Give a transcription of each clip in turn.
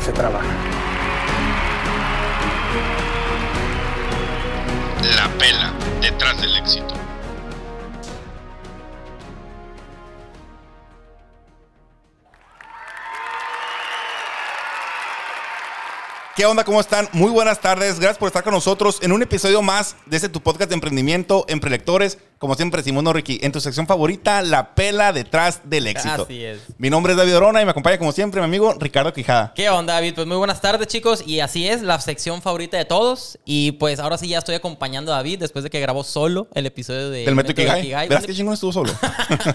se trabaja. La pela detrás del éxito. ¿Qué onda? ¿Cómo están? Muy buenas tardes. Gracias por estar con nosotros en un episodio más de este tu podcast de emprendimiento, Emprelectores. Como siempre no, Ricky, en tu sección favorita, la pela detrás del éxito. Así es. Mi nombre es David Orona y me acompaña como siempre mi amigo Ricardo Quijada. ¿Qué onda, David? Pues muy buenas tardes, chicos. Y así es, la sección favorita de todos. Y pues ahora sí ya estoy acompañando a David después de que grabó solo el episodio de Del Metro de Ikigai. Verás que chingón estuvo solo.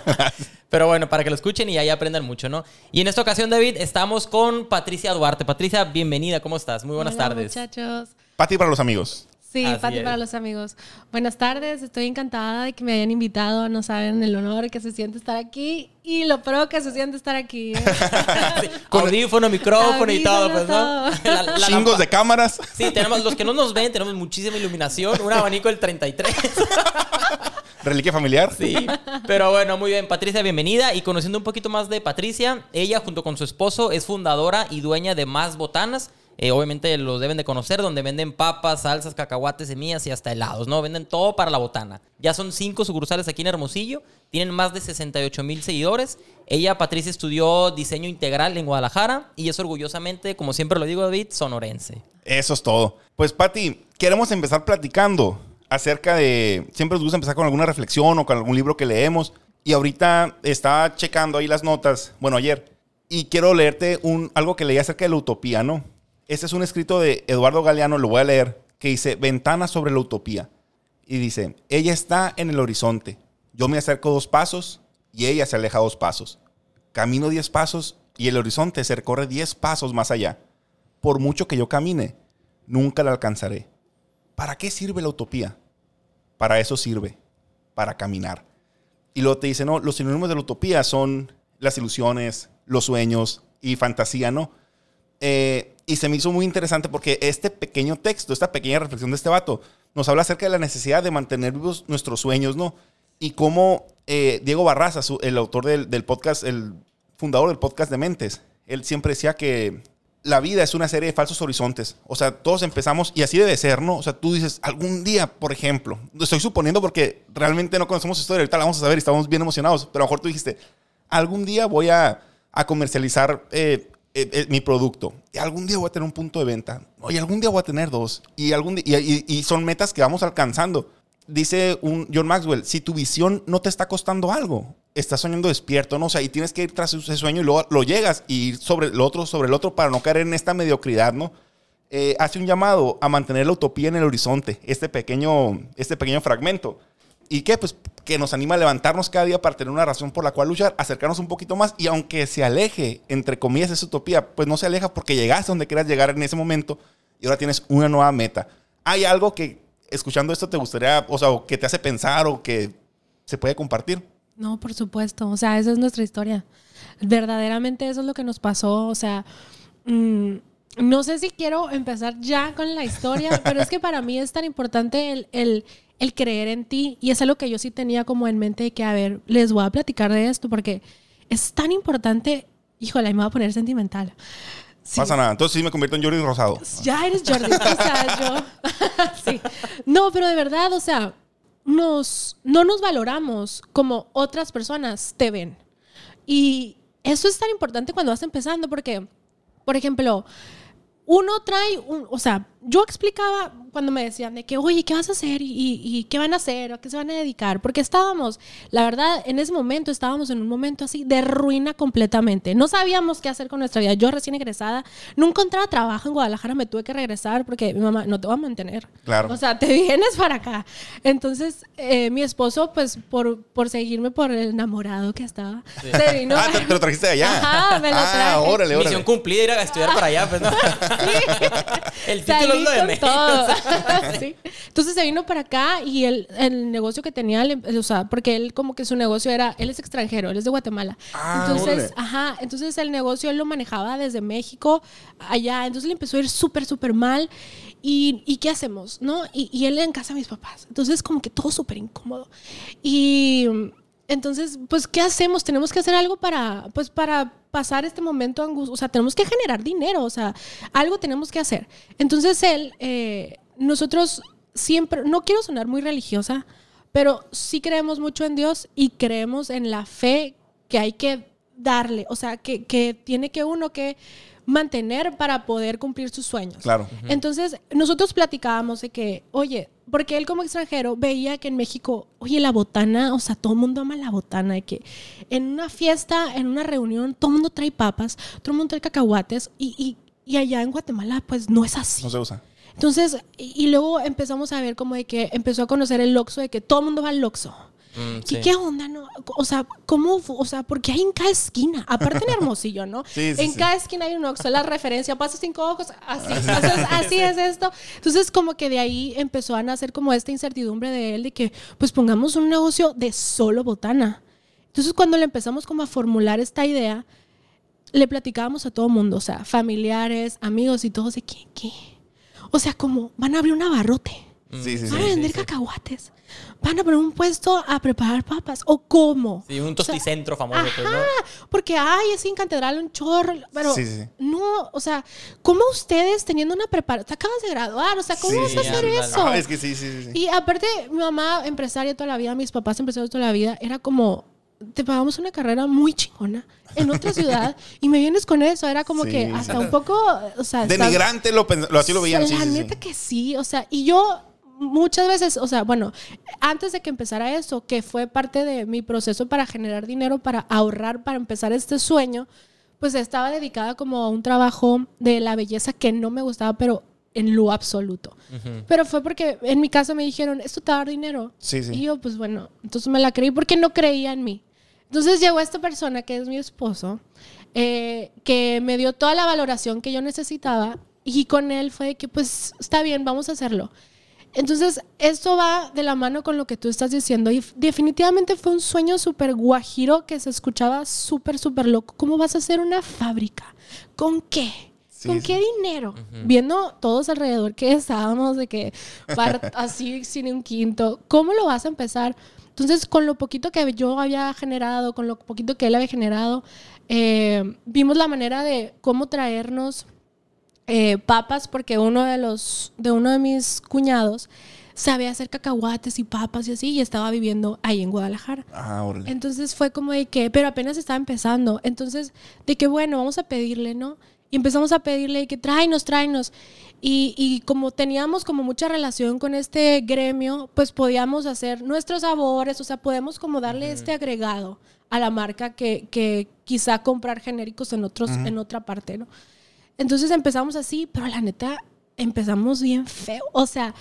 Pero bueno, para que lo escuchen y ahí aprendan mucho, ¿no? Y en esta ocasión, David, estamos con Patricia Duarte. Patricia, bienvenida, ¿cómo estás? Muy buenas Hola, tardes. muchachos. Pati para los amigos. Sí, Así Pati es. para los amigos. Buenas tardes, estoy encantada de que me hayan invitado. No saben el honor que se siente estar aquí y lo pro que se siente estar aquí. ¿eh? Sí, Audífono, micrófono y todo, pues, ¿no? La- la Chingos lampa- de cámaras. Sí, tenemos, los que no nos ven, tenemos muchísima iluminación, un abanico del 33. Reliquia familiar. Sí, pero bueno, muy bien. Patricia, bienvenida. Y conociendo un poquito más de Patricia, ella junto con su esposo es fundadora y dueña de Más Botanas. Eh, obviamente los deben de conocer, donde venden papas, salsas, cacahuates, semillas y hasta helados, ¿no? Venden todo para la botana. Ya son cinco sucursales aquí en Hermosillo, tienen más de 68 mil seguidores. Ella, Patricia, estudió diseño integral en Guadalajara y es orgullosamente, como siempre lo digo David, sonorense. Eso es todo. Pues, Pati, queremos empezar platicando acerca de. Siempre nos gusta empezar con alguna reflexión o con algún libro que leemos. Y ahorita estaba checando ahí las notas, bueno, ayer, y quiero leerte un, algo que leí acerca de la utopía, ¿no? Este es un escrito de Eduardo Galeano, lo voy a leer, que dice: Ventana sobre la utopía. Y dice: Ella está en el horizonte. Yo me acerco dos pasos y ella se aleja dos pasos. Camino diez pasos y el horizonte se recorre diez pasos más allá por mucho que yo camine, nunca la alcanzaré. ¿Para qué sirve la utopía? Para eso sirve, para caminar. Y luego te dice, no, los sinónimos de la utopía son las ilusiones, los sueños y fantasía, ¿no? Eh, y se me hizo muy interesante porque este pequeño texto, esta pequeña reflexión de este vato, nos habla acerca de la necesidad de mantener vivos nuestros sueños, ¿no? Y cómo eh, Diego Barraza, su- el autor del, del podcast, el fundador del podcast de Mentes, él siempre decía que la vida es una serie de falsos horizontes. O sea, todos empezamos y así debe ser, ¿no? O sea, tú dices, algún día, por ejemplo, lo estoy suponiendo porque realmente no conocemos historia, ahorita la vamos a saber y estamos bien emocionados, pero a lo mejor tú dijiste, algún día voy a, a comercializar eh, eh, eh, mi producto. Y algún día voy a tener un punto de venta. Oye, algún día voy a tener dos. Y, algún di- y, y- y son metas que vamos alcanzando. Dice un John Maxwell, si tu visión no te está costando algo, estás soñando despierto, ¿no? O sea, y tienes que ir tras ese sueño y luego lo llegas y ir sobre el otro, sobre el otro para no caer en esta mediocridad, ¿no? Eh, hace un llamado a mantener la utopía en el horizonte, este pequeño, este pequeño fragmento. ¿Y qué? Pues que nos anima a levantarnos cada día para tener una razón por la cual luchar, acercarnos un poquito más y aunque se aleje, entre comillas, esa utopía, pues no se aleja porque llegaste donde querías llegar en ese momento y ahora tienes una nueva meta. ¿Hay algo que escuchando esto te gustaría, o sea, o que te hace pensar o que se puede compartir? No, por supuesto. O sea, esa es nuestra historia. Verdaderamente eso es lo que nos pasó. O sea, mm, no sé si quiero empezar ya con la historia, pero es que para mí es tan importante el, el- el creer en ti. Y es algo que yo sí tenía como en mente de que, a ver, les voy a platicar de esto porque es tan importante. Híjole, me voy a poner sentimental. Sí. Pasa nada. Entonces sí me convierto en Jordi Rosado. Ya eres Jordi. O sea, yo. sí. No, pero de verdad, o sea, nos, no nos valoramos como otras personas te ven. Y eso es tan importante cuando vas empezando porque, por ejemplo, uno trae, un, o sea, yo explicaba cuando me decían de que, oye, ¿qué vas a hacer? ¿Y, y, y qué van a hacer? ¿A qué se van a dedicar? Porque estábamos, la verdad, en ese momento estábamos en un momento así de ruina completamente. No sabíamos qué hacer con nuestra vida. Yo recién egresada, no encontraba trabajo en Guadalajara, me tuve que regresar porque mi mamá no te va a mantener. Claro. O sea, te vienes para acá. Entonces, eh, mi esposo, pues, por, por seguirme por el enamorado que estaba, se vino. Ah, te, te lo trajiste de allá. Ajá, me lo ah, traje. órale, órale. Misión cumplida, ir a estudiar para allá, pues, ¿no? El título es lo de con menos. todo. Sí. Entonces se vino para acá y el, el negocio que tenía, le- o sea, porque él como que su negocio era, él es extranjero, él es de Guatemala. Ah, entonces, ajá, entonces el negocio él lo manejaba desde México allá, entonces le empezó a ir súper, súper mal. Y, ¿Y qué hacemos? ¿No? Y, y él en casa de mis papás. Entonces como que todo súper incómodo. Y entonces, pues, ¿qué hacemos? Tenemos que hacer algo para, pues, para pasar este momento angustioso. O sea, tenemos que generar dinero. O sea, algo tenemos que hacer. Entonces, él, eh, nosotros siempre, no quiero sonar muy religiosa, pero sí creemos mucho en Dios y creemos en la fe que hay que darle. O sea, que, que tiene que uno que mantener para poder cumplir sus sueños. Claro. Entonces, nosotros platicábamos de que, oye, porque él como extranjero veía que en México, oye, la botana, o sea, todo el mundo ama la botana, de que en una fiesta, en una reunión, todo el mundo trae papas, todo el mundo trae cacahuates, y, y, y allá en Guatemala, pues no es así. No se usa. Entonces, y, y luego empezamos a ver como de que empezó a conocer el Oxxo, de que todo el mundo va al Oxxo. Mm, ¿Y sí. qué onda, no? O sea, ¿cómo? O sea, porque hay en cada esquina, aparte en Hermosillo, ¿no? Sí, sí, en cada esquina hay un Oxxo, la referencia, pasa cinco ojos, así, Entonces, así es esto. Entonces, como que de ahí empezó a nacer como esta incertidumbre de él de que, pues pongamos un negocio de solo botana. Entonces, cuando le empezamos como a formular esta idea, le platicábamos a todo mundo, o sea, familiares, amigos y todos de que, ¿qué? O sea, como van a abrir un abarrote. Sí, sí, sí. Van a vender cacahuates. Van a poner un puesto a preparar papas. ¿O cómo? Sí, un O sea, tosticentro famoso, pues, Ajá, ¿no? porque ay, es en catedral un chorro, pero Sí, sí. no, o sea, ¿cómo ustedes teniendo una preparación, te acabas de graduar, o sea, ¿cómo Sí, vas a hacer eso? Ah, es que sí, sí, sí. Y aparte, mi mamá, empresaria toda la vida, mis papás empresarios toda la vida, era como, te pagamos una carrera muy chingona en otra ciudad y me vienes con eso. Era como Sí, que sí. hasta un poco, o sea, Denigrante lo, lo así lo veían. La sí, sí. neta que sí, o sea, y yo muchas veces, o sea, bueno, antes de que empezara eso, que fue parte de mi proceso para generar dinero, para ahorrar, para empezar este sueño, pues estaba dedicada como a un trabajo de la belleza que no me gustaba, pero en lo absoluto. Pero fue porque en mi casa me dijeron, esto te va a dar dinero. Sí, sí. Y yo, pues bueno, entonces me la creí porque no creía en mí. Entonces llegó esta persona que es mi esposo, eh, que me dio toda la valoración que yo necesitaba y con él fue de que pues está bien, vamos a hacerlo. Entonces, esto va de la mano con lo que tú estás diciendo y definitivamente fue un sueño súper guajiro que se escuchaba súper, súper loco. ¿Cómo vas a hacer una fábrica? ¿Con qué? ¿Con qué dinero? Viendo todos alrededor que estábamos de que así sin un quinto, ¿cómo lo vas a empezar? Entonces, con lo poquito que yo había generado, con lo poquito que él había generado, eh, vimos la manera de cómo traernos eh, papas, porque uno de los, de uno de mis cuñados sabía hacer cacahuates y papas y así, y estaba viviendo ahí en Guadalajara. Ah, órale. Entonces fue como de que, pero apenas estaba empezando. Entonces, de que bueno, vamos a pedirle, ¿no? Y empezamos a pedirle que tráenos, tráenos. Y, y como teníamos como mucha relación con este gremio, pues podíamos hacer nuestros sabores, o sea, podemos como darle este agregado a la marca que, que quizá comprar genéricos en, otros, en otra parte, ¿no? Entonces empezamos así, pero la neta, empezamos bien feo. O sea,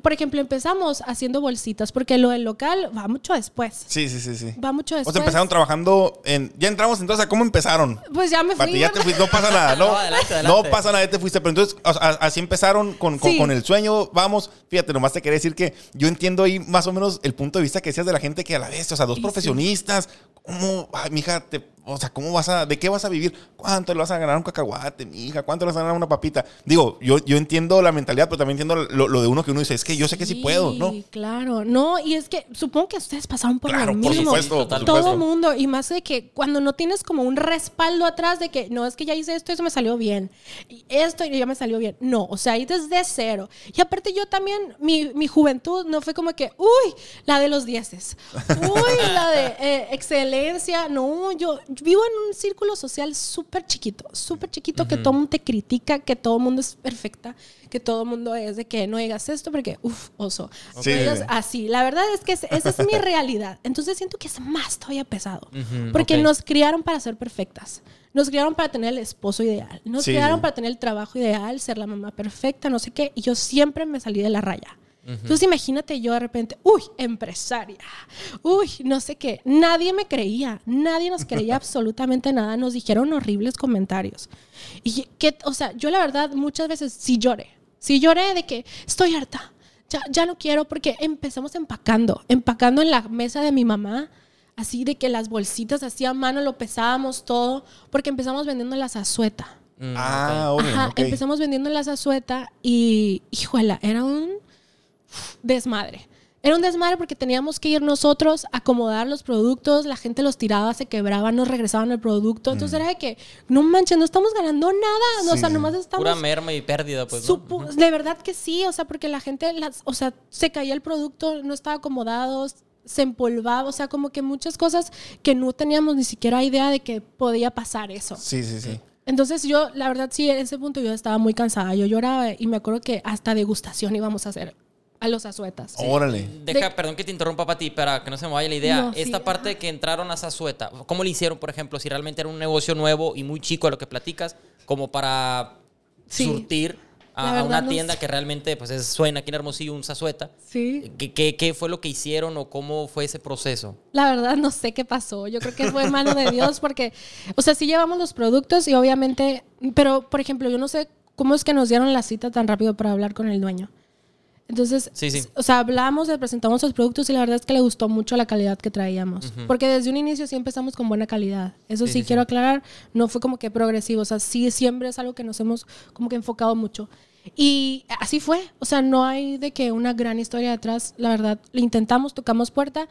por ejemplo, empezamos haciendo bolsitas, porque lo del local va mucho después. Sí, sí, sí, sí. Va mucho O después. sea, empezaron trabajando en... Ya entramos entonces a cómo empezaron. Pues ya me fui. Pati, ya te no pasa nada, ¿no? No, adelante, adelante. No pasa nada, ya te fuiste. Pero entonces, o sea, así empezaron con, con, Sí. con el sueño. Vamos, fíjate, nomás te quería decir que yo entiendo ahí más o menos el punto de vista que decías de la gente que a la vez, o sea, dos Y sí. profesionistas, ¿cómo, ay, mija, te, o sea, cómo vas a, de qué vas a vivir? ¿Cuánto le vas a ganar un cacahuate, mija? ¿Cuánto le vas a ganar una papita? Digo, yo, yo entiendo la mentalidad, pero también entiendo lo, lo de uno que uno dice, es que yo sé que sí, puedo, ¿no? Sí, claro. No, y es que supongo que ustedes pasaron por Claro, lo por mismo. supuesto, por Total. Todo supuesto. mundo. Y más de que cuando no tienes como un respaldo atrás de que no es que ya hice esto y eso me salió bien. Y esto y ya me salió bien. No, o sea, ahí desde cero. Y aparte, yo también, mi, mi juventud no fue como que, uy, la de los dieces. Uy, la de eh, excelencia. No, yo, vivo en un círculo social súper chiquito, súper chiquito, que todo el mundo te critica, que todo el mundo es perfecta, que todo el mundo es de que no digas esto porque, uff, oso. Sí. Así. La verdad es que es- esa es mi realidad. Entonces siento que es más todavía pesado. Ujú, Porque ok. nos criaron para ser perfectas. Nos criaron para tener el esposo ideal. Nos Sí, criaron para tener el trabajo ideal, ser la mamá perfecta, no sé qué. Y yo siempre me salí de la raya. Entonces imagínate yo de repente, uy, empresaria, uy, no sé qué. Nadie me creía, nadie nos creía absolutamente nada. Nos dijeron horribles comentarios. Y que, o sea, yo la verdad muchas veces sí lloré. Sí lloré de que estoy harta. Ya, ya no quiero porque empezamos empacando, empacando en la mesa de mi mamá. Así de que las bolsitas así a mano lo pesábamos todo, porque empezamos vendiendo las azueta. Mm, Ah, ok. órale, Ajá, ok. empezamos vendiendo las azueta y, híjola, era un desmadre. Era un desmadre porque teníamos que ir nosotros a acomodar los productos, la gente los tiraba, se quebraba, nos regresaban el producto. Entonces era de que, no manches, no estamos ganando nada. o Sí, sea, sí. nomás estamos Pura merma y pérdida, pues, ¿no? De verdad que sí, o sea, porque la gente, las, o sea, se caía el producto, no estaba acomodado, se empolvaba, o sea, como que muchas cosas que no teníamos ni siquiera idea de que podía pasar eso. Sí, sí, sí. Entonces yo, la verdad, sí, en ese punto yo estaba muy cansada, yo lloraba y me acuerdo que hasta degustación íbamos a hacer a los azuetas. Órale. Deja, De- perdón que te interrumpa para ti, para que no se me vaya la idea. No, sí, Esta parte de que entraron a Zazueta, ¿cómo le hicieron, por ejemplo, si realmente era un negocio nuevo y muy chico a lo que platicas, como para Sí. surtir a, una no tienda sé. que realmente pues es, suena aquí en Hermosillo un Zazueta? Sí. ¿Qué, qué, qué fue lo que hicieron o cómo fue ese proceso? La verdad no sé qué pasó. Yo creo que fue mano de Dios porque, o sea, sí llevamos los productos y obviamente, pero por ejemplo, yo no sé cómo es que nos dieron la cita tan rápido para hablar con el dueño. Entonces, Sí, sí. o sea, hablamos, le presentamos los productos y la verdad es que le gustó mucho la calidad que traíamos. Porque desde un inicio sí empezamos con buena calidad. Eso sí, Sí, quiero aclarar, no fue como que progresivo. O sea, sí siempre es algo que nos hemos como que enfocado mucho. Y así fue. O sea, no hay de que una gran historia detrás. La verdad, le intentamos, tocamos puerta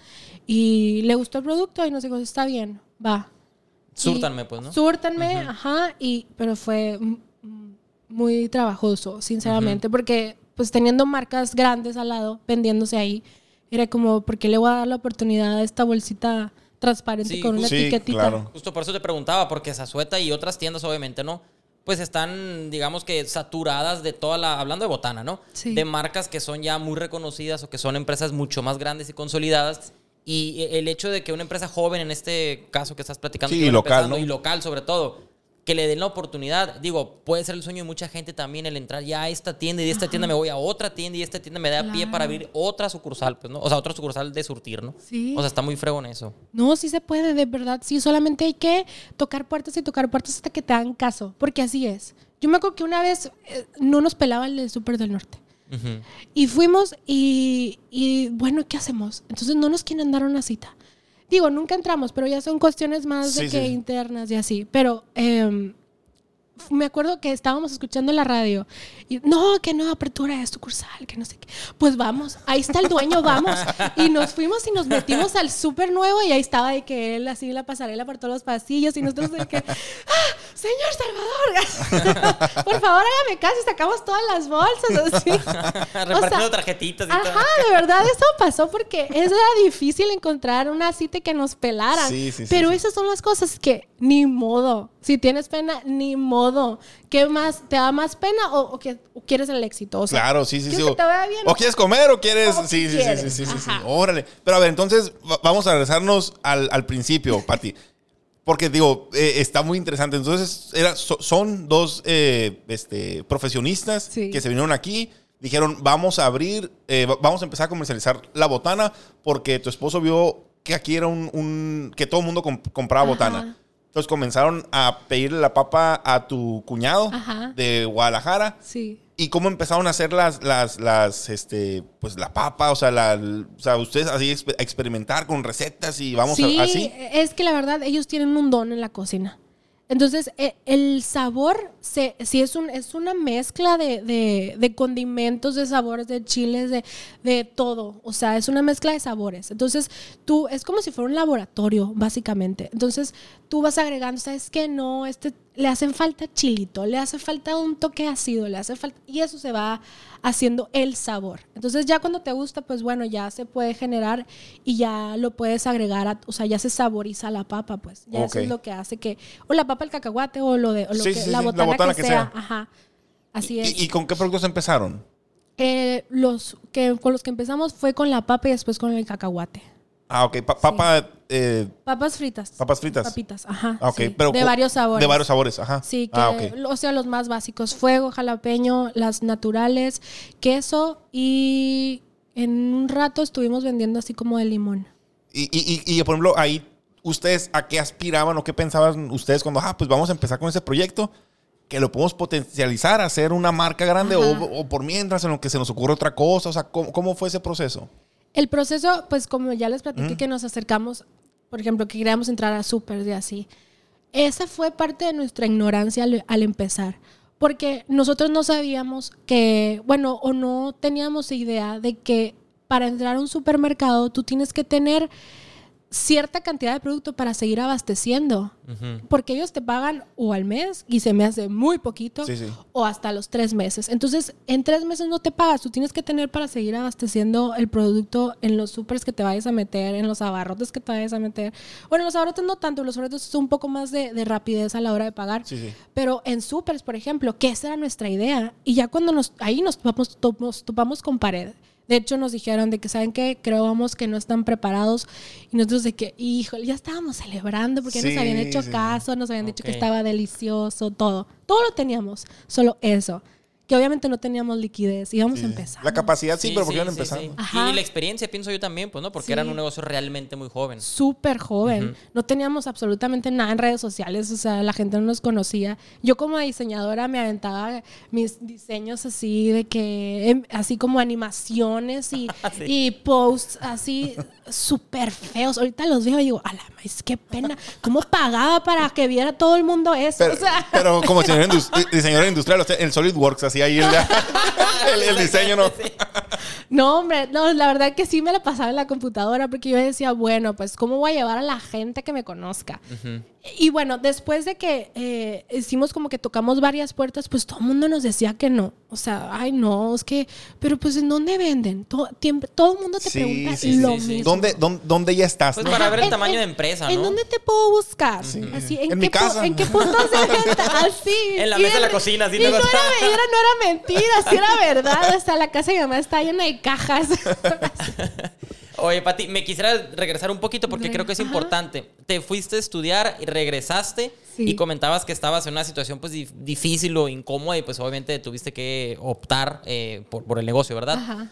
y le gustó el producto y nos dijo, está bien, va. Súrtanme, Y- pues, ¿no? Súrtanme, ajá, y, pero fue muy trabajoso, sinceramente, porque pues teniendo marcas grandes al lado, vendiéndose ahí, era como, ¿por qué le voy a dar la oportunidad a esta bolsita transparente Sí, con una sí, etiquetita? claro. Justo por eso te preguntaba, porque Zazueta y otras tiendas, obviamente, ¿no? Pues están, digamos que, saturadas de toda la. Hablando de botana, ¿no? Sí. De marcas que son ya muy reconocidas o que son empresas mucho más grandes y consolidadas. Y el hecho de que una empresa joven, en este caso que estás platicando, Sí, que iban local, empezando, ¿no? y local sobre todo, que le den la oportunidad. Digo, puede ser el sueño de mucha gente también el entrar ya a esta tienda y de esta tienda me voy a otra tienda y esta tienda me da pie para abrir otra sucursal, pues, ¿no? O sea, otra sucursal de surtir, ¿no? Sí. O sea, está muy fregón eso. No, sí se puede, de verdad. Sí, solamente hay que tocar puertas y tocar puertas hasta que te hagan caso, porque así es. Yo me acuerdo que una vez eh, no nos pelaba el Súper del Norte. Y fuimos y, y, bueno, ¿qué hacemos? Entonces no nos quieren dar una cita. Digo, nunca entramos, pero ya son cuestiones más de que sí. internas y así. Pero em, me acuerdo que estábamos escuchando la radio y no, que no, apertura de sucursal, que no sé qué. Pues vamos, ahí está el dueño, vamos. Y nos fuimos y nos metimos al súper nuevo y ahí estaba de que él así la pasarela por todos los pasillos y nosotros de que, ¡Ah, señor Salvador, por favor hágame caso y sacamos todas las bolsas así. Repartiendo tarjetitas y todo. Ajá, de verdad, eso pasó porque era difícil encontrar una cita que nos pelaran. Sí, sí, sí, pero sí. esas son las cosas que ni modo. Si tienes pena, ni modo. ¿Qué más? ¿Te da más pena o, o que- o quieres el éxito? O sea, Claro, sí, sí, sí. ¿quieres que te vaya bien? O quieres comer o quieres. Sí, sí, sí, quieres. sí, sí, sí, sí. Órale. Pero a ver, entonces va- vamos a regresarnos al, al principio, Pati. Porque digo, eh, está muy interesante. Entonces, era, so- son dos eh, este, profesionistas Sí. que se vinieron aquí. Dijeron, vamos a abrir, eh, va- vamos a empezar a comercializar la botana porque tu esposo vio que aquí era un, un- que todo el mundo comp- compraba Ajá. botana. Entonces comenzaron a pedirle la papa a tu cuñado Ajá. de Guadalajara. Sí. ¿Y cómo empezaron a hacer las, las, las, este, pues la papa? O sea, la, o sea ustedes así a experimentar con recetas y vamos sí, a, así. es que la verdad ellos tienen un don en la cocina. Entonces, e- el sabor, se, sí es, un, es una mezcla de, condimentos, de sabores, de chiles, de, de todo. O sea, es una mezcla de sabores. Entonces, tú, es como si fuera un laboratorio, básicamente. Entonces, tú vas agregando, ¿sabes qué? No, este, le hacen falta chilito, le hace falta un toque ácido, le hace falta, y eso se va haciendo el sabor. Entonces ya cuando te gusta, pues bueno, ya se puede generar y ya lo puedes agregar, a, o sea, ya se saboriza la papa, pues. Ya eso es lo que hace que, o la papa, el cacahuate, o lo de, o lo Sí, que, sí, la, la botana botana que, que sea. sea. Ajá. Así es. ¿Y, y con qué productos empezaron? Eh, los que con los que empezamos fue con la papa y después con el cacahuate. Ah, ok. Pa- papa, eh, Papas fritas. papas fritas. Papitas, ajá. Ah, ok. sí. Pero de varios sabores. De varios sabores, ajá. Sí, que, Ah, ok. o sea, los más básicos, fuego, jalapeño, las naturales, queso y en un rato estuvimos vendiendo así como de limón. Y, y, y, y, por ejemplo, ahí, ¿ustedes a qué aspiraban o qué pensaban ustedes cuando, ah, pues vamos a empezar con ese proyecto? Que lo podemos potencializar, hacer una marca grande o, por mientras en lo que se nos ocurre otra cosa. O sea, ¿cómo, cómo fue ese proceso? El proceso, pues como ya les platiqué Mm. que nos acercamos, por ejemplo, que queríamos entrar a súper y así. Esa fue parte de nuestra ignorancia al, al empezar. Porque nosotros no sabíamos que, bueno, o no teníamos idea de que para entrar a un supermercado tú tienes que tener cierta cantidad de producto para seguir abasteciendo. Porque ellos te pagan o al mes y se me hace muy poquito Sí, sí. o hasta los tres meses. Entonces, en tres meses no te pagas. Tú tienes que tener para seguir abasteciendo el producto en los supers que te vayas a meter, en los abarrotes que te vayas a meter. Bueno, los abarrotes no tanto, los abarrotes es un poco más de, de rapidez a la hora de pagar. Sí. Pero en supers, por ejemplo, que esa era nuestra idea. Y ya cuando nos, ahí nos topamos, topamos, topamos con pared. De hecho, nos dijeron de que, ¿saben qué? Creemos que no están preparados. Y nosotros de que, híjole, ya estábamos celebrando porque Sí, nos habían hecho sí. caso, nos habían dicho que estaba delicioso, todo. Todo lo teníamos, solo eso. Que obviamente no teníamos liquidez, íbamos Sí. a empezar. La capacidad sí, pero porque iban empezando. Ajá. Y la experiencia, pienso yo también, pues, ¿no? Porque Sí. eran un negocio realmente muy joven. súper joven. No teníamos absolutamente nada en redes sociales, o sea, la gente no nos conocía. Yo como diseñadora me aventaba mis diseños así de que, em, así como animaciones y, Sí. y posts así súper feos. Ahorita los veo y digo, a la maíz, qué pena. ¿Cómo pagaba para que viera todo el mundo eso? Pero, o sea, pero como diseñador industrial, o sea, el SolidWorks, así ahí el, el- el diseño, ¿no? No, hombre, no, la verdad que sí me la pasaba en la computadora porque yo decía, bueno, pues, ¿cómo voy a llevar a la gente que me conozca? Y bueno, después de que eh, hicimos como que tocamos varias puertas, pues todo el mundo nos decía que no. O sea, ay, no, es que, pero pues, ¿en dónde venden? Todo, el mundo te Sí, pregunta sí, lo sí, sí. mismo. ¿Dónde, dónde, dónde ya estás? Pues no? para ver el En- tamaño en- de empresa, ¿En ¿no? dónde te puedo buscar? Así, ¿en, En qué mi casa. ¿En qué puntos de venta? Así. En la mesa de la cocina, así y no, era, y era- no era mentira, sí era verdad. Hasta la casa de mi mamá está llena de cajas. Oye, Pati, me quisiera regresar un poquito porque Re- creo que es Ajá. importante. Te fuiste a estudiar y regresaste Sí. y comentabas que estabas en una situación pues dif- difícil o incómoda y pues obviamente tuviste que optar eh, por, por el negocio, ¿verdad? Ajá.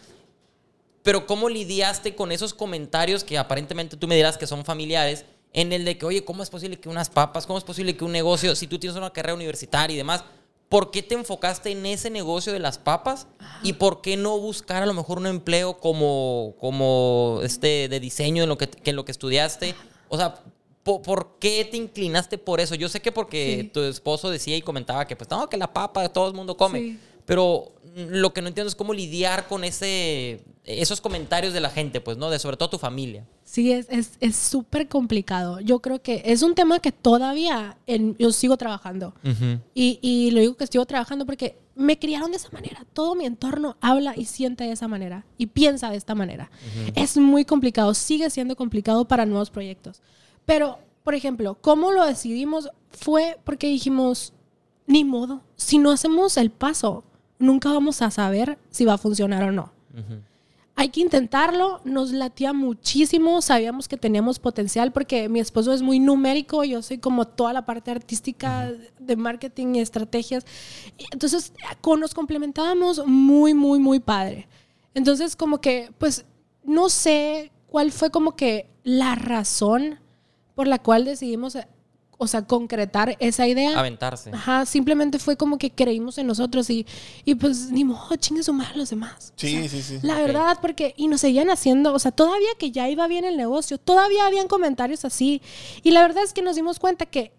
Pero ¿cómo lidiaste con esos comentarios que aparentemente tú me dirás que son familiares? En el de que, oye, ¿cómo es posible que unas papas, cómo es posible que un negocio, si tú tienes una carrera universitaria y demás, ¿por qué te enfocaste en ese negocio de las papas? ¿Y por qué no buscar a lo mejor un empleo como, como este de diseño en lo que, que en lo que estudiaste? O sea, ¿por, por qué te inclinaste por eso? Yo sé que porque Sí. tu esposo decía y comentaba que pues no, que la papa todo el mundo come. Sí. Pero lo que no entiendo es cómo lidiar con ese, esos comentarios de la gente, pues, ¿no? De sobre todo tu familia. Sí, es es- es súper complicado. Yo creo que es un tema que todavía en- yo sigo trabajando. y, y lo digo que sigo trabajando porque me criaron de esa manera. Todo mi entorno habla y siente de esa manera y piensa de esta manera. Es muy complicado, sigue siendo complicado para nuevos proyectos. Pero, por ejemplo, ¿cómo lo decidimos? Fue porque dijimos, ni modo, si no hacemos el paso, nunca vamos a saber si va a funcionar o no. Hay que intentarlo, nos latía muchísimo, sabíamos que teníamos potencial porque mi esposo es muy numérico, yo soy como toda la parte artística de marketing y estrategias. Entonces, con, nos complementábamos muy, muy, muy padre. Entonces, como que, pues, no sé cuál fue como que la razón por la cual decidimos, o sea, concretar esa idea. Aventarse. Ajá, simplemente fue como que creímos en nosotros y, y pues ni modo, chingue su madre a los demás. Sí, sí, sí. La verdad, porque, y nos seguían haciendo, o sea, todavía que ya iba bien el negocio, todavía habían comentarios así. Y la verdad es que nos dimos cuenta que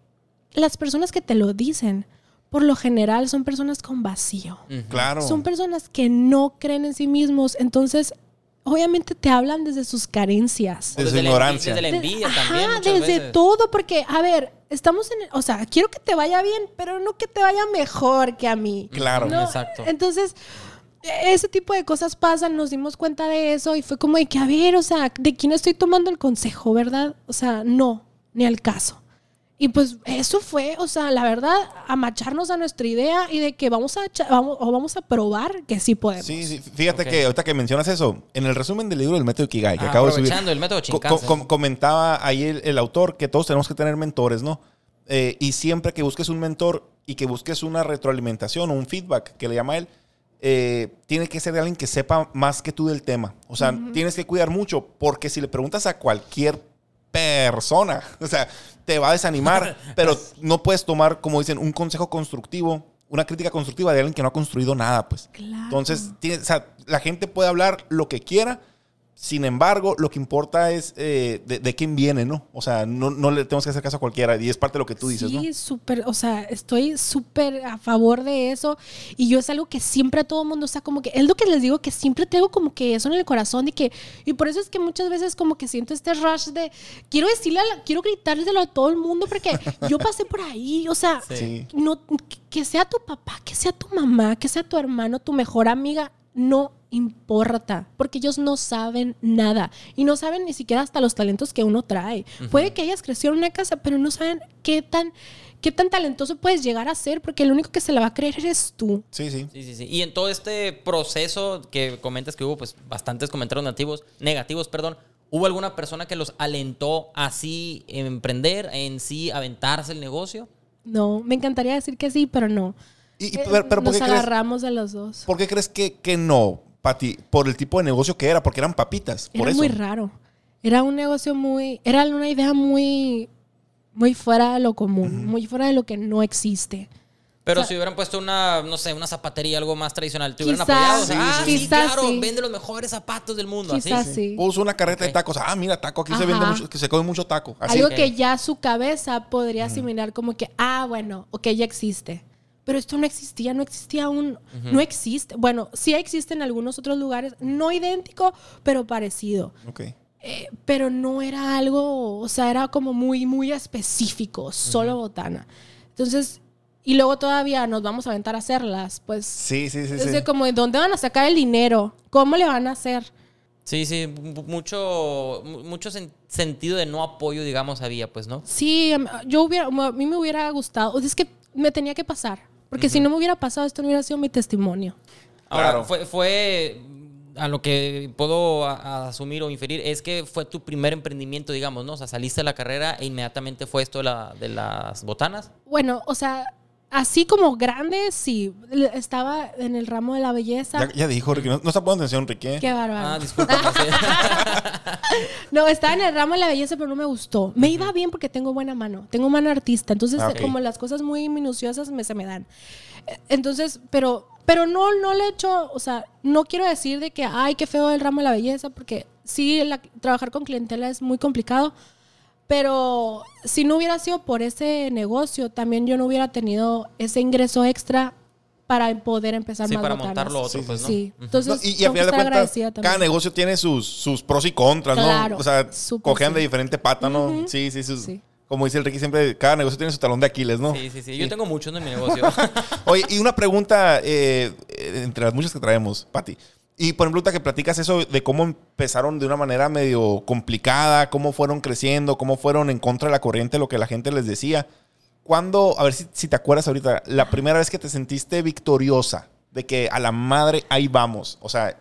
las personas que te lo dicen, por lo general, son personas con vacío. Claro. Son personas que no creen en sí mismos. Entonces, obviamente te hablan desde sus carencias. Desde la ignorancia. desde la envidia también. Ajá, desde veces. todo, porque, a ver, estamos en, o sea, quiero que te vaya bien, pero no que te vaya mejor que a mí. Claro. ¿no? Exacto. Entonces, ese tipo de cosas pasan, nos dimos cuenta de eso y fue como de que, a ver, o sea, ¿de quién estoy tomando el consejo, verdad? O sea, no, ni al caso. Y pues eso fue, o sea, la verdad, amacharnos a nuestra idea y de que vamos a, vamos, o vamos a probar que sí podemos. Sí, sí. Fíjate Ok. que ahorita que mencionas eso, en el resumen del libro del método Ikigai que Ah, acabo de subir. el método co- Shinkansen. co- comentaba ahí el, el autor que todos tenemos que tener mentores, ¿no? Eh, y siempre que busques un mentor y que busques una retroalimentación o un feedback, que le llama él, eh, tiene que ser de alguien que sepa más que tú del tema. O sea, tienes que cuidar mucho porque si le preguntas a cualquier persona, o sea, te va a desanimar, pero no puedes tomar, como dicen, un consejo constructivo, una crítica constructiva de alguien que no ha construido nada, pues. Claro. Entonces, tiene- o sea, la gente puede hablar lo que quiera. Sin embargo, lo que importa es eh, de, de quién viene, ¿no? O sea, no, no le tenemos que hacer caso a cualquiera. Y es parte de lo que tú dices, ¿no? Sí, súper, o sea, estoy súper a favor de eso. Y yo es algo que siempre a todo el mundo está como que, es lo que les digo, que siempre tengo como que eso en el corazón y que, y por eso es que muchas veces como que siento este rush de, quiero decirle, a la- quiero gritárselo a todo el mundo porque yo pasé por ahí, o sea, Sí. no, que sea tu papá, que sea tu mamá, que sea tu hermano, tu mejor amiga, no importa, porque ellos no saben nada y no saben ni siquiera hasta los talentos que uno trae. Puede que hayas crecido en una casa, pero no saben qué tan, qué tan talentoso puedes llegar a ser, porque el único que se la va a creer eres tú. Sí, sí. Sí, sí, sí. Y en todo este proceso que comentas que hubo pues bastantes comentarios negativos, negativos, perdón, ¿hubo alguna persona que los alentó así emprender, en sí aventarse el negocio? No, me encantaría decir que sí, pero no. Y, y- Eh, pero, pero ¿por, Nos qué crees, agarramos de los dos. por qué crees que, que no, Pati? Por el tipo de negocio que era, porque eran papitas. Por Era eso. muy raro. Era un negocio muy, era una idea muy, muy fuera de lo común, muy fuera de lo que no existe. Pero O sea- si hubieran puesto una, no sé, una zapatería, algo más tradicional, ¿te hubieran Quizás, apoyado? O sea, sí, ah, sí, quizás claro, sí. vende los mejores zapatos del mundo. Quizás así. sí. Puso una carreta de tacos. Ah, mira, taco. Aquí se vende mucho, que se come mucho taco. Así. Algo que ya su cabeza podría asimilar como que, ah, bueno, ok, ya existe. Pero esto no existía, no existía aún, no existe. Bueno, sí existe en algunos otros lugares, no idéntico, pero parecido. Ok. Eh, pero no era algo, o sea, era como muy, muy específico, solo botana. Entonces, y luego todavía nos vamos a aventar a hacerlas, pues. Sí, sí, sí. es sí. de como, ¿de dónde van a sacar el dinero? ¿Cómo le van a hacer? Sí, sí, mu- mucho, mu- mucho sen- sentido de no apoyo, digamos, había, pues, ¿no? Sí, em, yo hubiera, a mí me hubiera gustado, es que me tenía que pasar, porque si no me hubiera pasado, esto no hubiera sido mi testimonio. Ahora, Claro. fue, fue a lo que puedo a- a asumir o inferir, es que fue tu primer emprendimiento, digamos, ¿no? O sea, saliste de la carrera e inmediatamente fue esto de, la- de las botanas. Bueno, o sea, así como grande, sí, estaba en el ramo de la belleza. Ya, ya dijo, Ricky. No, no está poniendo atención, Ricky. ¿eh? Qué bárbaro. Ah, disculpa. no estaba en el ramo de la belleza, pero no me gustó. Me iba bien porque tengo buena mano. Tengo mano artista. Entonces, Ah, ok. como las cosas muy minuciosas me, se me dan. Eh, Entonces, pero, pero no, no le he hecho, o sea, no quiero decir de que, ay, qué feo el ramo de la belleza, porque sí, la- trabajar con clientela es muy complicado. Pero si no hubiera sido por ese negocio, también yo no hubiera tenido ese ingreso extra para poder empezar Sí, más para botanas. montar lo otro, Sí, pues, ¿no? Sí, entonces No, y, y final de cuentas, también. cada negocio tiene sus, sus pros y contras, ¿no? Claro, O sea, cojean sí. de diferente pata, ¿no? Sí, sí, sus- Sí. Como dice el Ricky siempre, cada negocio tiene su talón de Aquiles, ¿no? Sí, sí, sí. Yo tengo muchos ¿no? en mi negocio. Oye, y una pregunta eh, eh, entre las muchas que traemos, Pati. Y por ejemplo, ahorita que platicas eso de cómo empezaron de una manera medio complicada, cómo fueron creciendo, cómo fueron en contra de la corriente, lo que la gente les decía. ¿Cuándo, a ver si, si te acuerdas ahorita, la primera vez que te sentiste victoriosa, de que a la madre ahí vamos? O sea,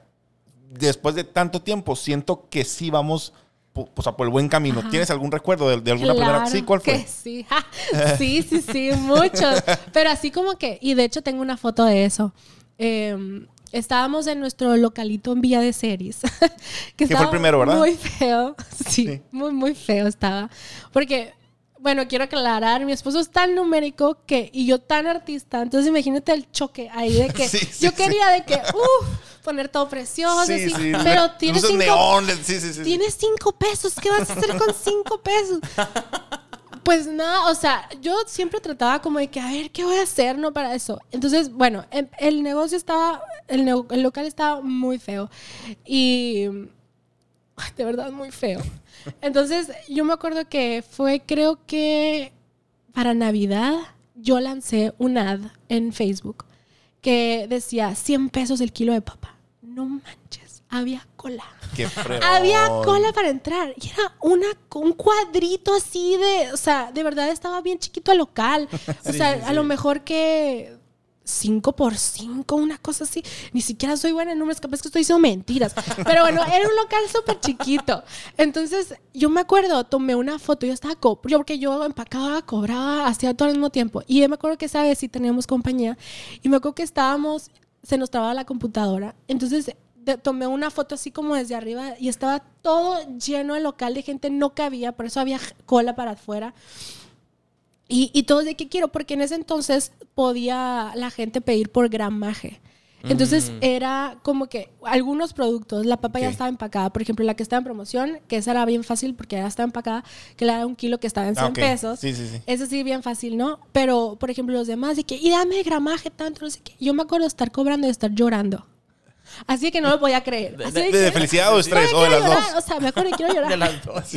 después de tanto tiempo, siento que sí vamos o sea, por el buen camino. Ajá. ¿Tienes algún recuerdo de, de alguna primera? Claro Sí, ¿cuál fue? que sí. Sí, sí, sí, muchos. Pero así como que, y de hecho tengo una foto de eso. Eh, estábamos en nuestro localito en Villa de Ceris. fue que el estaba primero, ¿verdad? Muy feo. Sí, Sí. muy, muy feo estaba. Porque, bueno, quiero aclarar, mi esposo es tan numérico que, y yo tan artista. Entonces imagínate el choque ahí de que Sí, sí, yo quería de que, uff, poner todo precioso. Sí, así, sí. pero tienes cinco, neón, sí, sí, sí. Tienes cinco pesos. ¿Qué vas a hacer con cinco pesos? Pues nada, o sea, yo siempre trataba como de que, a ver, ¿qué voy a hacer, no, para eso? Entonces, bueno, em- el negocio estaba, el, local estaba muy feo. Y, de verdad, muy feo. Entonces, yo me acuerdo que fue, creo que para Navidad, yo lancé un ad en Facebook que decía 100 pesos el kilo de papa. No manches, había cola. Qué. Había cola para entrar y era una, un cuadrito así de, o sea, de verdad estaba bien chiquito el local. O Sí, sea, sí, a lo mejor que 5 por 5, una cosa así. Ni siquiera soy buena en números, capaz que estoy diciendo mentiras. Pero bueno, era un local súper chiquito. Entonces, yo me acuerdo, tomé una foto, yo estaba, co- yo porque yo empacaba, cobraba, hacía todo al mismo tiempo. Y yo me acuerdo que esa vez sí teníamos compañía y me acuerdo que estábamos, se nos trababa la computadora. Entonces, de- tomé una foto así como desde arriba y estaba todo lleno el local de gente, no cabía, por eso había cola para afuera. Y, y todos de qué quiero, porque en ese entonces podía la gente pedir por gramaje. Entonces Mm. era como que algunos productos, la papa ya Ok. estaba empacada. Por ejemplo, la que estaba en promoción, que esa era bien fácil porque ya estaba empacada, que la de un kilo que estaba en 100 Ah, ok. pesos. Sí, sí, sí. Ese sí, bien fácil, ¿no? Pero, por ejemplo, los demás, de que, y dame gramaje tanto, no sé qué. Yo me acuerdo de estar cobrando y de estar llorando. Así que no lo podía creer. De- que- de felicidad o de estrés, No, o de las llorar, dos. O sea, me acuerdo que quiero llorar. De las dos.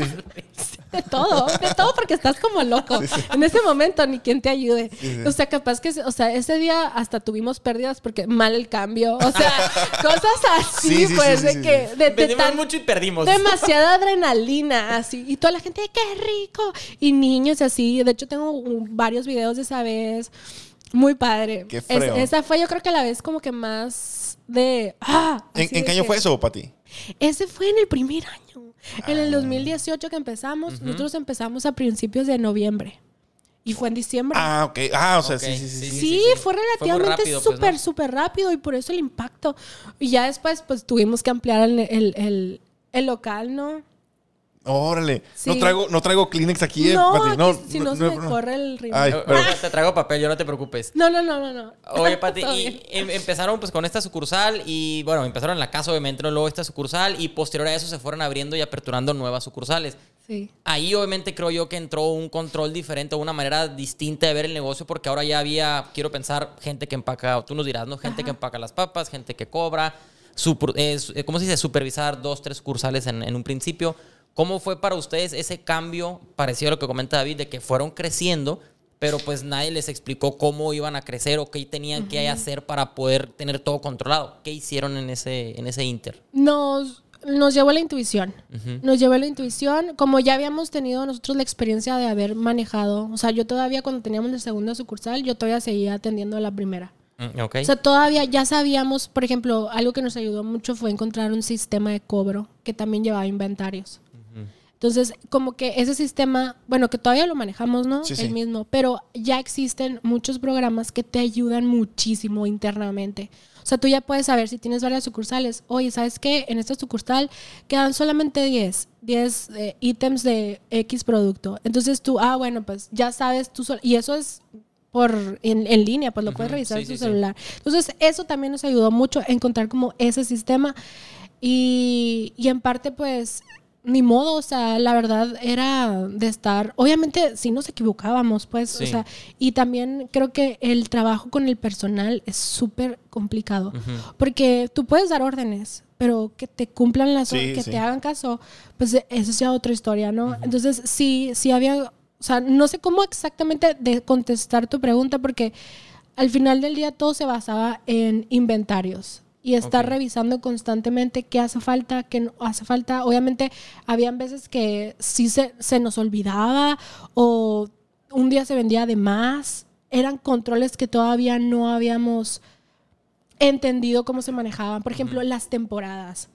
De todo, de todo porque estás como loco. En ese momento ni quien te ayude. Sí, sí. O sea, capaz que, o sea, ese día hasta tuvimos pérdidas porque mal el cambio. O sea, cosas así, Sí, sí, pues, sí, de sí, que sí. de, de Vendimos tan- mucho y perdimos. demasiada adrenalina, así. Y toda la gente, ¡qué rico! Y niños así. De hecho, tengo varios videos de esa vez. Muy padre. Qué Es- esa fue, yo creo que la vez como que más de. ¡Ah! ¿En, en de qué año que- fue eso, Pati? ese fue en el primer año. En el 2018 que empezamos, Ujú. nosotros empezamos a principios de noviembre. Y fue en diciembre. Ah, ok. Ah, o sea, sí, sí, sí. Sí, fue relativamente rápido, pues, súper, ¿no? súper rápido y por eso el impacto. Y ya después, pues tuvimos que ampliar el, el- el- el local, ¿no? Órale. Sí. No traigo, no traigo Kleenex aquí, eh, no, Pati. No, si no, se me corre el ritmo. Ay, pero- Ahorita te traigo papel, yo no te preocupes. No, no, no, no, no. Oye, Pati, y em- empezaron pues con esta sucursal y bueno, empezaron en la casa obviamente, ¿no? luego esta sucursal y posterior a eso se fueron abriendo y aperturando nuevas sucursales. Sí. Ahí obviamente creo yo que entró un control diferente, una manera distinta de ver el negocio porque ahora ya había, quiero pensar, gente que empaca, tú nos dirás, ¿no? Gente que empaca las papas, gente que cobra, super- eh, su- eh, ¿cómo se dice? Supervisar dos, tres sucursales en, en un principio. ¿Cómo fue para ustedes ese cambio, parecido a lo que comenta David, de que fueron creciendo, pero pues nadie les explicó cómo iban a crecer o qué tenían que Ujú. hacer para poder tener todo controlado? ¿Qué hicieron en ese, en ese inter? Nos, nos llevó la intuición. Ujú. Nos llevó la intuición, como ya habíamos tenido nosotros la experiencia de haber manejado, o sea, yo todavía cuando teníamos la segunda sucursal, yo todavía seguía atendiendo a la primera. Mm, ok. O sea, todavía ya sabíamos, por ejemplo, algo que nos ayudó mucho fue encontrar un sistema de cobro que también llevaba inventarios. Entonces, como que ese sistema, bueno, que todavía lo manejamos, ¿no? Sí, El sí. mismo, pero ya existen muchos programas que te ayudan muchísimo internamente. O sea, tú ya puedes saber si tienes varias sucursales. Oye, ¿sabes qué? En esta sucursal quedan solamente 10, 10 eh, ítems de X producto. Entonces tú, ah, bueno, pues ya sabes tú sol- Y eso es por en, en línea, pues lo puedes Ujú, revisar sí, en tu sí, sí. celular. Entonces, eso también nos ayudó mucho a encontrar como ese sistema. Y, y en parte, pues, ni modo, o sea, la verdad era de estar, obviamente sí nos equivocábamos, pues, Sí. o sea, y también creo que el trabajo con el personal es súper complicado, porque tú puedes dar órdenes, pero que te cumplan las Sí, órdenes, que sí. te hagan caso, pues eso es ya otra historia, ¿no? Entonces, sí, sí había, o sea, no sé cómo exactamente de contestar tu pregunta, porque al final del día todo se basaba en inventarios y estar revisando constantemente qué hace falta, qué no hace falta. Obviamente, habían veces que sí se, se nos olvidaba o un día se vendía de más. Eran controles que todavía no habíamos entendido cómo se manejaban. Por ejemplo, las temporadas.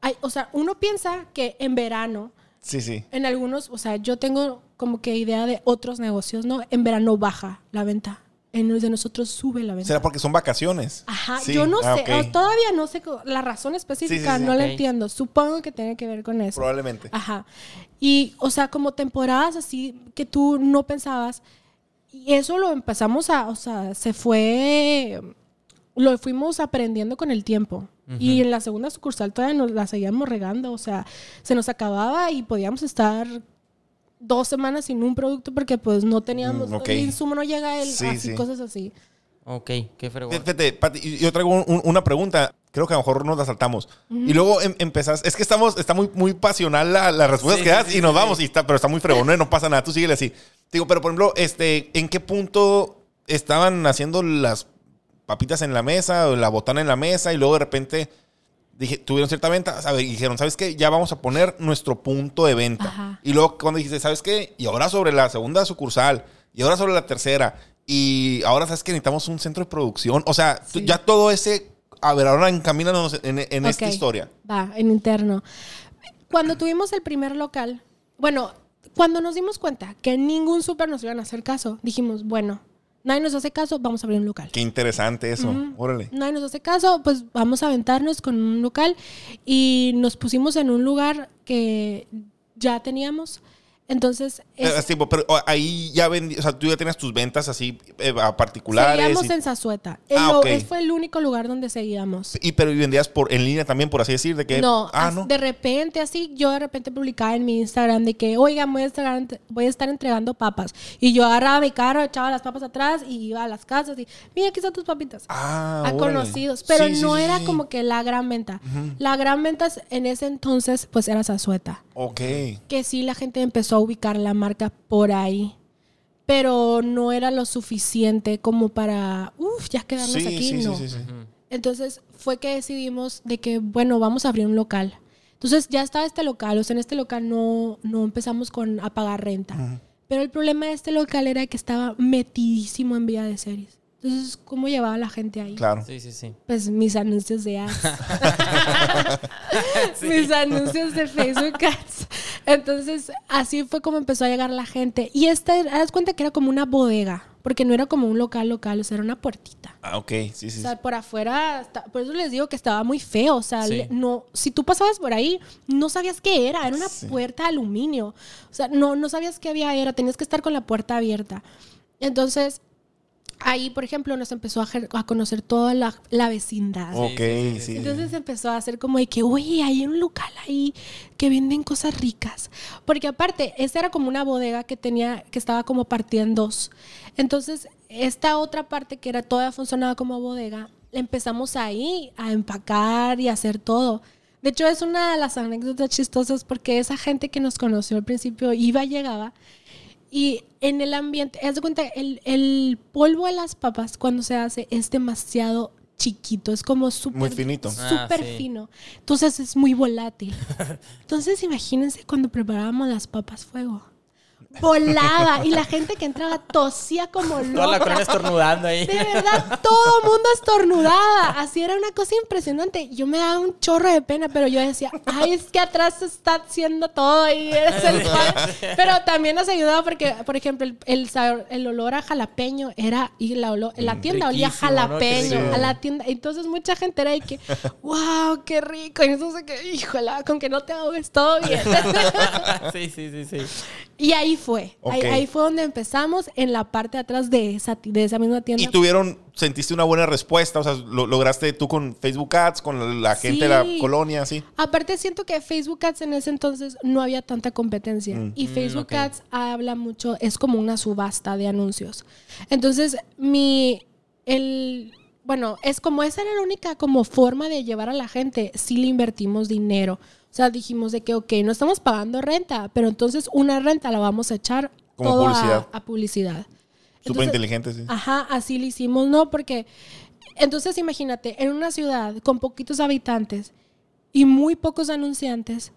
Hay, o sea, uno piensa que en verano Sí, sí. en algunos, o sea, yo tengo como que idea de otros negocios, ¿no? En verano baja la venta. En el de nosotros sube la venta. ¿Será porque son vacaciones? Ajá, Sí, yo no ah, sé, ok. o todavía no sé la razón específica, sí, sí. no la Ok. entiendo. Supongo que tiene que ver con eso. Probablemente. Ajá. Y, o sea, como temporadas así que tú no pensabas. Y eso lo empezamos a, o sea, se fue, lo fuimos aprendiendo con el tiempo. Y Ujú. en la segunda sucursal todavía nos la seguíamos regando, o sea, se nos acababa y podíamos estar dos semanas sin un producto porque pues no teníamos, Mm, el insumo no llega, el, Sí, así, sí. cosas así. Ok, qué fregón. Fíjate, Pati, y- yo traigo un- un- una pregunta. Creo que a lo mejor nos la saltamos. Y luego em- empezás. Es que estamos, está muy, muy pasional la, las respuestas Sí, que das sí, y nos sí, vamos. Y está, pero está muy fregón, ¿eh? no pasa nada. Tú síguele así. Digo, pero por ejemplo, este, ¿en qué punto estaban haciendo las papitas en la mesa o la botana en la mesa y luego de repente dije, tuvieron cierta venta, ¿sabes? Y dijeron, ¿sabes qué? Ya vamos a poner nuestro punto de venta. Ajá. Y luego cuando dijiste, ¿sabes qué? Y ahora sobre la segunda sucursal, y ahora sobre la tercera, y ahora sabes que necesitamos un centro de producción. O sea, Sí. ya todo ese, a ver, ahora encamínanos en, en esta historia. Va, en interno. Cuando tuvimos el primer local, bueno, cuando nos dimos cuenta que ningún súper nos iban a hacer caso, dijimos, bueno, nadie nos hace caso, vamos a abrir un local. Qué interesante eso. Órale. Nadie nos hace caso, pues vamos a aventarnos con un local y nos pusimos en un lugar que ya teníamos. Entonces, es- pero ahí ya vendí, o sea, tú ya tenías tus ventas así eh, a particulares. seguíamos y, en Zazueta. El Ah, lo- ok. Fue el único lugar donde seguíamos. y- pero vendías por en línea también, por así decir, de que No, ah, no. de repente así, yo de repente publicaba en mi Instagram de que, oigan, voy a estar, voy a estar entregando papas. Y yo agarraba mi carro, echaba las papas atrás y iba a las casas y, mira, aquí están tus papitas. Ah, a órale. conocidos, pero Sí, no sí, era sí. como que la gran venta. La gran venta en ese entonces, pues era Zazueta. Ok. Que sí, la gente empezó a ubicar la marca por ahí. Pero no era lo suficiente como para, uff, ya quedarnos Sí, aquí. sí, no. sí, sí, sí. Entonces fue que decidimos de que, bueno, vamos a abrir un local. Entonces ya estaba este local, o sea, en este local no, no empezamos con a pagar renta. Pero el problema de este local era que estaba metidísimo en vía de series. Entonces, ¿cómo llevaba la gente ahí? Claro. Sí, sí, sí. Pues mis anuncios de ads. Mis anuncios de Facebook ads. Entonces, así fue como empezó a llegar la gente. Y esta, das cuenta que era como una bodega, porque no era como un local local, o sea, era una puertita. Ah, ok. Sí, sí. O sea, por afuera, por eso les digo que estaba muy feo. O sea, Sí. le- no, si tú pasabas por ahí, no sabías qué era. Era una puerta de aluminio. O sea, no, no sabías qué había era. Tenías que estar con la puerta abierta. Entonces, ahí, por ejemplo, nos empezó a, a conocer toda la, la vecindad. ok, sí. sí, Entonces empezó a hacer como de que, oye, hay un local ahí que venden cosas ricas. Porque aparte, esta era como una bodega que tenía, que estaba como partida en dos. Entonces, esta otra parte que era toda funcionaba como bodega, empezamos ahí a empacar y a hacer todo. De hecho, es una de las anécdotas chistosas porque esa gente que nos conoció al principio iba, llegaba y en el ambiente, haz de cuenta, el, el polvo de las papas cuando se hace es demasiado chiquito, es como súper Muy finito. Súper Ah, sí. fino. Entonces es muy volátil. Entonces imagínense cuando preparábamos las papas fuego. Volaba y la gente que entraba tosía como Toda la loca. corona estornudando ahí. De verdad, todo mundo estornudaba. Así era una cosa impresionante. Yo me daba un chorro de pena, pero yo decía, ay, es que atrás se está haciendo todo y eres el padre". Pero también nos ayudaba porque, por ejemplo, el, el, sabor- el olor a jalapeño era, y la, olor- la tienda olía jalapeño, a la tienda. Entonces mucha gente era de que, wow, qué rico. Y entonces que, híjola, con que no te ahogues todo bien. sí, sí, sí, sí. y ahí fue. Ahí, fue donde empezamos en la parte de atrás de esa, de esa misma tienda. Y tuvieron, sentiste una buena respuesta, o sea, lo lograste tú con Facebook Ads, con la gente de la Sí. colonia, así. Aparte siento que Facebook Ads en ese entonces no había tanta competencia y Facebook ok. Ads habla mucho, es como una subasta de anuncios. Entonces mi, el, bueno, es como esa era la única como forma de llevar a la gente, sí le invertimos dinero. O sea, dijimos de que, ok, no estamos pagando renta, pero entonces una renta la vamos a echar Como publicidad. A, publicidad. Súper inteligente, sí. Ajá, así lo hicimos, ¿no? Porque entonces imagínate, en una ciudad con poquitos habitantes y muy pocos anunciantes,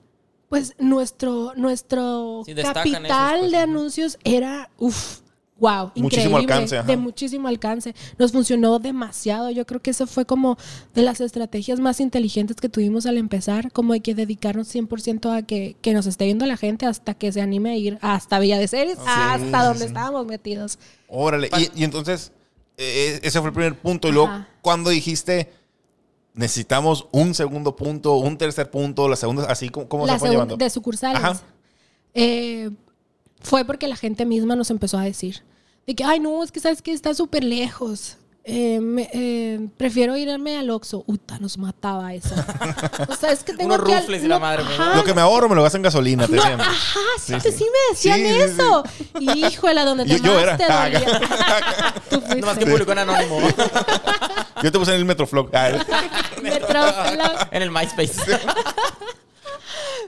pues nuestro, nuestro Sí, capital esos, pues, de anuncios era, uff, wow, Muchísimo increíble, alcance, de muchísimo alcance. Nos funcionó demasiado. Yo creo que eso fue como de las estrategias más inteligentes que tuvimos al empezar, como de que dedicarnos 100% a que, que nos esté viendo la gente hasta que se anime a ir hasta Villa de Series, hasta sí, donde sí. estábamos metidos. Órale. Y, y entonces, eh, ese fue el primer punto. Y luego, Ajá. cuando dijiste, necesitamos un segundo punto, un tercer punto, la segunda, así como cómo la se fue llevando. de sucursales. Ajá. Eh, fue porque la gente misma nos empezó a decir de que, ay, no, es que sabes que está súper lejos. eh, me- eh, prefiero irme al Oxxo. Uta, nos mataba eso. o sea, es que tengo Unos que... al- rufles y la madre, pues, ajá, Lo que me ahorro me lo gasto en gasolina, te no, ajá, sí, Sí, sí. sí me decían Sí, sí, sí. eso. Híjole, donde te Yo- yo más era. Tú fuiste. Nomás que publicó en Anónimo. Yo te puse en el Metroflog. Ah, Metroflog. en el MySpace.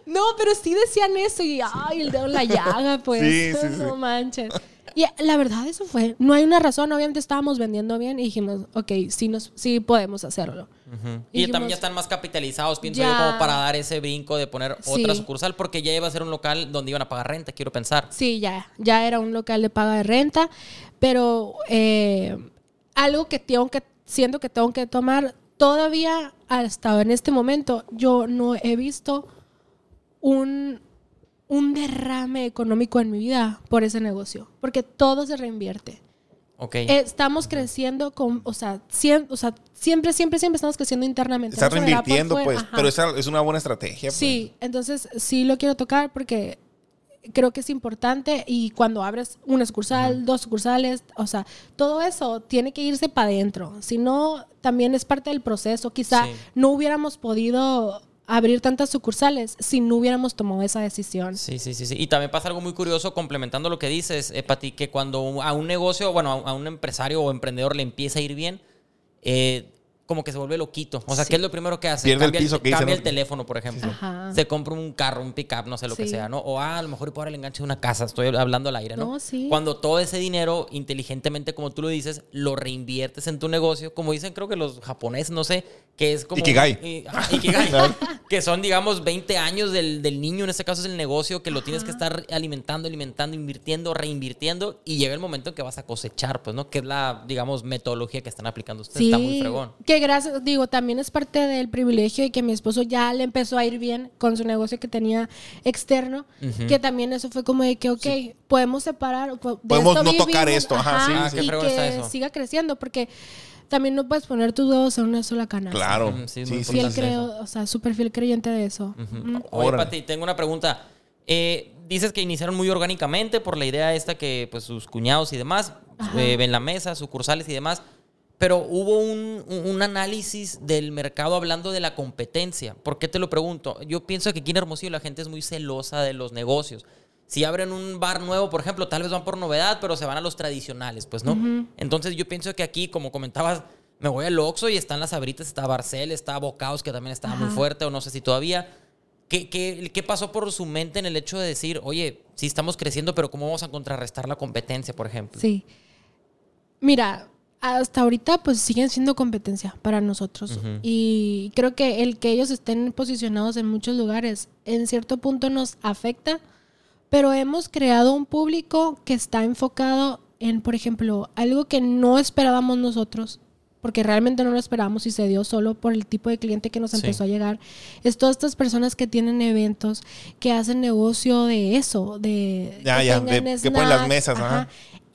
No, pero sí decían eso y ay, el dedo en la llaga, pues. Sí, sí, sí. No manches. Y la verdad, eso fue. No hay una razón. Obviamente estábamos vendiendo bien y dijimos, ok, sí, nos, sí podemos hacerlo. Y Dijimos, también ya están más capitalizados, pienso Ya. yo, como para dar ese brinco de poner otra Sí. sucursal, porque ya iba a ser un local donde iban a pagar renta, quiero pensar. Sí, ya. Ya era un local de paga de renta. Pero eh, algo que tengo que, siento que tengo que tomar todavía hasta en este momento, yo no he visto un, un derrame económico en mi vida por ese negocio. Porque todo se reinvierte. Ok. Eh, estamos creciendo con, o sea, siem- o sea, siempre, siempre, siempre estamos creciendo internamente. Por reinvirtiendo, pues. Ajá. Pero esa es una buena estrategia. pues. Sí, entonces sí lo quiero tocar porque creo que es importante y cuando abres una sucursal, dos sucursales, o sea, todo eso tiene que irse para adentro. Si no, también es parte del proceso. Quizá Sí. no hubiéramos podido abrir tantas sucursales si no hubiéramos tomado esa decisión. Sí, sí, sí, sí. Y también pasa algo muy curioso complementando lo que dices, eh, Pati, que cuando a un negocio, bueno, a un empresario o emprendedor le empieza a ir bien, eh, como que se vuelve loquito. O sea, Sí. ¿qué es lo primero que hace? Pierde el cambia piso que dicen, cambia el teléfono, por ejemplo. Ajá. Se compra un carro, un pickup, no sé lo que Sí. sea, ¿no? O ah, a lo mejor y por ahora le enganche una casa, estoy hablando al aire, ¿no? No, sí. Cuando todo ese dinero, inteligentemente, como tú lo dices, lo reinviertes en tu negocio, como dicen creo que los japoneses, no sé, que es como... Ikigai. Ajá, Ikigai. que son, digamos, 20 años del, del niño, en este caso es el negocio, que lo tienes que estar alimentando, alimentando, invirtiendo, reinvirtiendo, y llega el momento en que vas a cosechar, pues, ¿no? Que es la, digamos, metodología que están aplicando ustedes. Está muy fregón. Que gracias, digo, también es parte del privilegio y que mi esposo ya le empezó a ir bien con su negocio que tenía externo, que también eso fue como de que, ok, podemos separar, de Podemos esto no tocar vivimos, esto, ajá, sí, Ah, qué y que está eso. siga creciendo, porque también no puedes poner tus huevos en una sola canasta. Claro. Sí, Sí, muy sí, Fiel creo, o sea, súper fiel creyente de eso. Mm. Oye, Órale. Pati, tengo una pregunta. Eh, dices que iniciaron muy orgánicamente por la idea esta que pues sus cuñados y demás eh, ven la mesa, sucursales y demás. Pero hubo un, un- análisis del mercado hablando de la competencia. ¿Por qué te lo pregunto? Yo pienso que aquí en Hermosillo la gente es muy celosa de los negocios. Si abren un bar nuevo, por ejemplo, tal vez van por novedad, pero se van a los tradicionales, pues, ¿no? Entonces yo pienso que aquí, como comentabas, me voy al Oxxo y están las abritas, está Barcel, está Bocaos, que también estaba muy fuerte, o no sé si todavía. ¿Qué, qué, qué pasó por su mente en el hecho de decir, oye, sí estamos creciendo, pero ¿cómo vamos a contrarrestar la competencia, por ejemplo? Sí. Mira, hasta ahorita pues siguen siendo competencia para nosotros. Y creo que el que ellos estén posicionados en muchos lugares en cierto punto nos afecta, pero hemos creado un público que está enfocado en, por ejemplo, algo que no esperábamos nosotros, porque realmente no lo esperábamos y se dio solo por el tipo de cliente que nos Sí. empezó a llegar. Es todas estas personas que tienen eventos, que hacen negocio de eso, de... Ya, que ya, de- que ponen las snacks, mesas, ajá.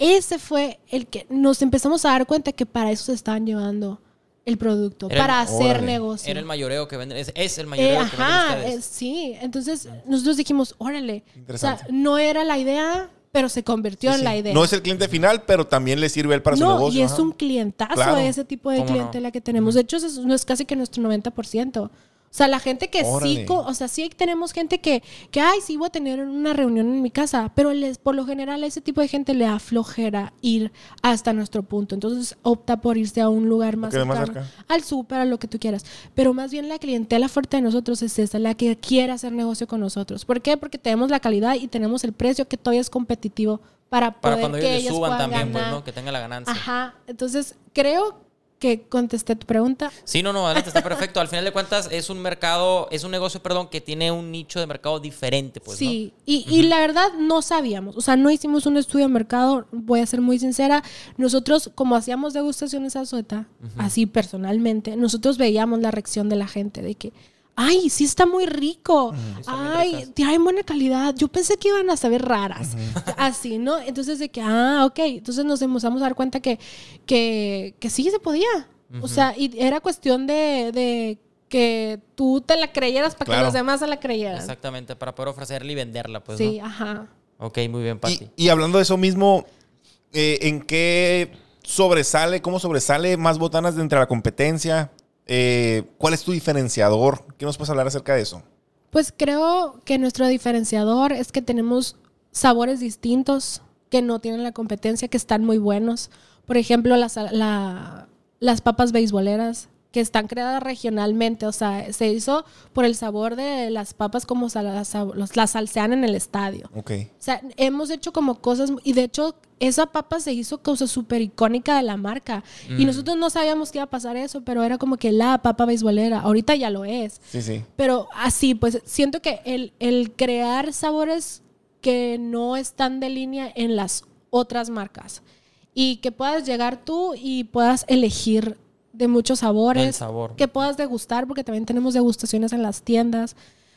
Ese fue el que nos empezamos a dar cuenta que para eso se estaban llevando el producto, Era el- para hacer Órale. negocio. Era el mayoreo que venden, es, es el Eh, mayoreo que venden ajá, ustedes. eh, sí. Entonces nosotros dijimos, órale. O sea, no era la idea, pero se convirtió Sí, en sí. la idea. No es el cliente final, pero también le sirve él para su No, negocio. y es ajá. un clientazo Claro. ese tipo de ¿Cómo no? clientela que tenemos. De hecho, eso es- no es casi que nuestro 90%. O sea, la gente que sí, Órale. co- o sea, sí tenemos gente que, que, ay, sí voy a tener una reunión en mi casa, pero les, por lo general a ese tipo de gente le aflojera ir hasta nuestro punto. Entonces opta por irse a un lugar más quede más cercano, cerca. al súper, a lo que tú quieras. Pero más bien la clientela fuerte de nosotros es esa, la que quiere hacer negocio con nosotros. ¿Por qué? Porque tenemos la calidad y tenemos el precio que todavía es competitivo para Para poder cuando que ellos le ellos suban también, pues, ganar. ¿no? Que tenga la ganancia. Ajá, entonces creo que contesté tu pregunta. Sí, no, no, adelante, está perfecto. Al final de cuentas, es un mercado, es un negocio, perdón, que tiene un nicho de mercado diferente, pues, ¿no? sí, y, y la verdad no sabíamos, o sea, no hicimos un estudio de mercado, voy a ser muy sincera, nosotros como hacíamos degustaciones a Sueta, así personalmente, nosotros veíamos la reacción de la gente de que, ay, sí está muy rico, ay, tienen buena calidad, yo pensé que iban a saber raras, así, ¿no? Entonces de que, ah, ok, entonces nos empezamos a dar cuenta que, que, que sí se podía, o sea, y era cuestión de... de que tú te la creyeras para Claro. que los demás se la creyeran. Exactamente, para poder ofrecerla y venderla, pues, sí, ¿no? ajá. Ok, muy bien, Pati. Y, y hablando de eso mismo, eh, ¿en qué sobresale, cómo sobresale más botanas de entre la competencia? Eh, ¿Cuál es tu diferenciador? ¿Qué nos puedes hablar acerca de eso? Pues creo que nuestro diferenciador es que tenemos sabores distintos que no tienen la competencia, que están muy buenos. Por ejemplo, las, la- las papas beisboleras, que están creadas regionalmente. O sea, se hizo por el sabor de las papas como las, las salsean en el estadio. Ok. O sea, hemos hecho como cosas, y de hecho, esa papa se hizo cosa súper icónica de la marca. Y Mm. nosotros no sabíamos que iba a pasar eso, pero era como que la papa beisbolera. Ahorita ya lo es. Sí, sí. Pero así, pues siento que el, el crear sabores que no están de línea en las otras marcas y que puedas llegar tú y puedas elegir de muchos sabores, sabor. que puedas degustar, porque también tenemos degustaciones en las tiendas.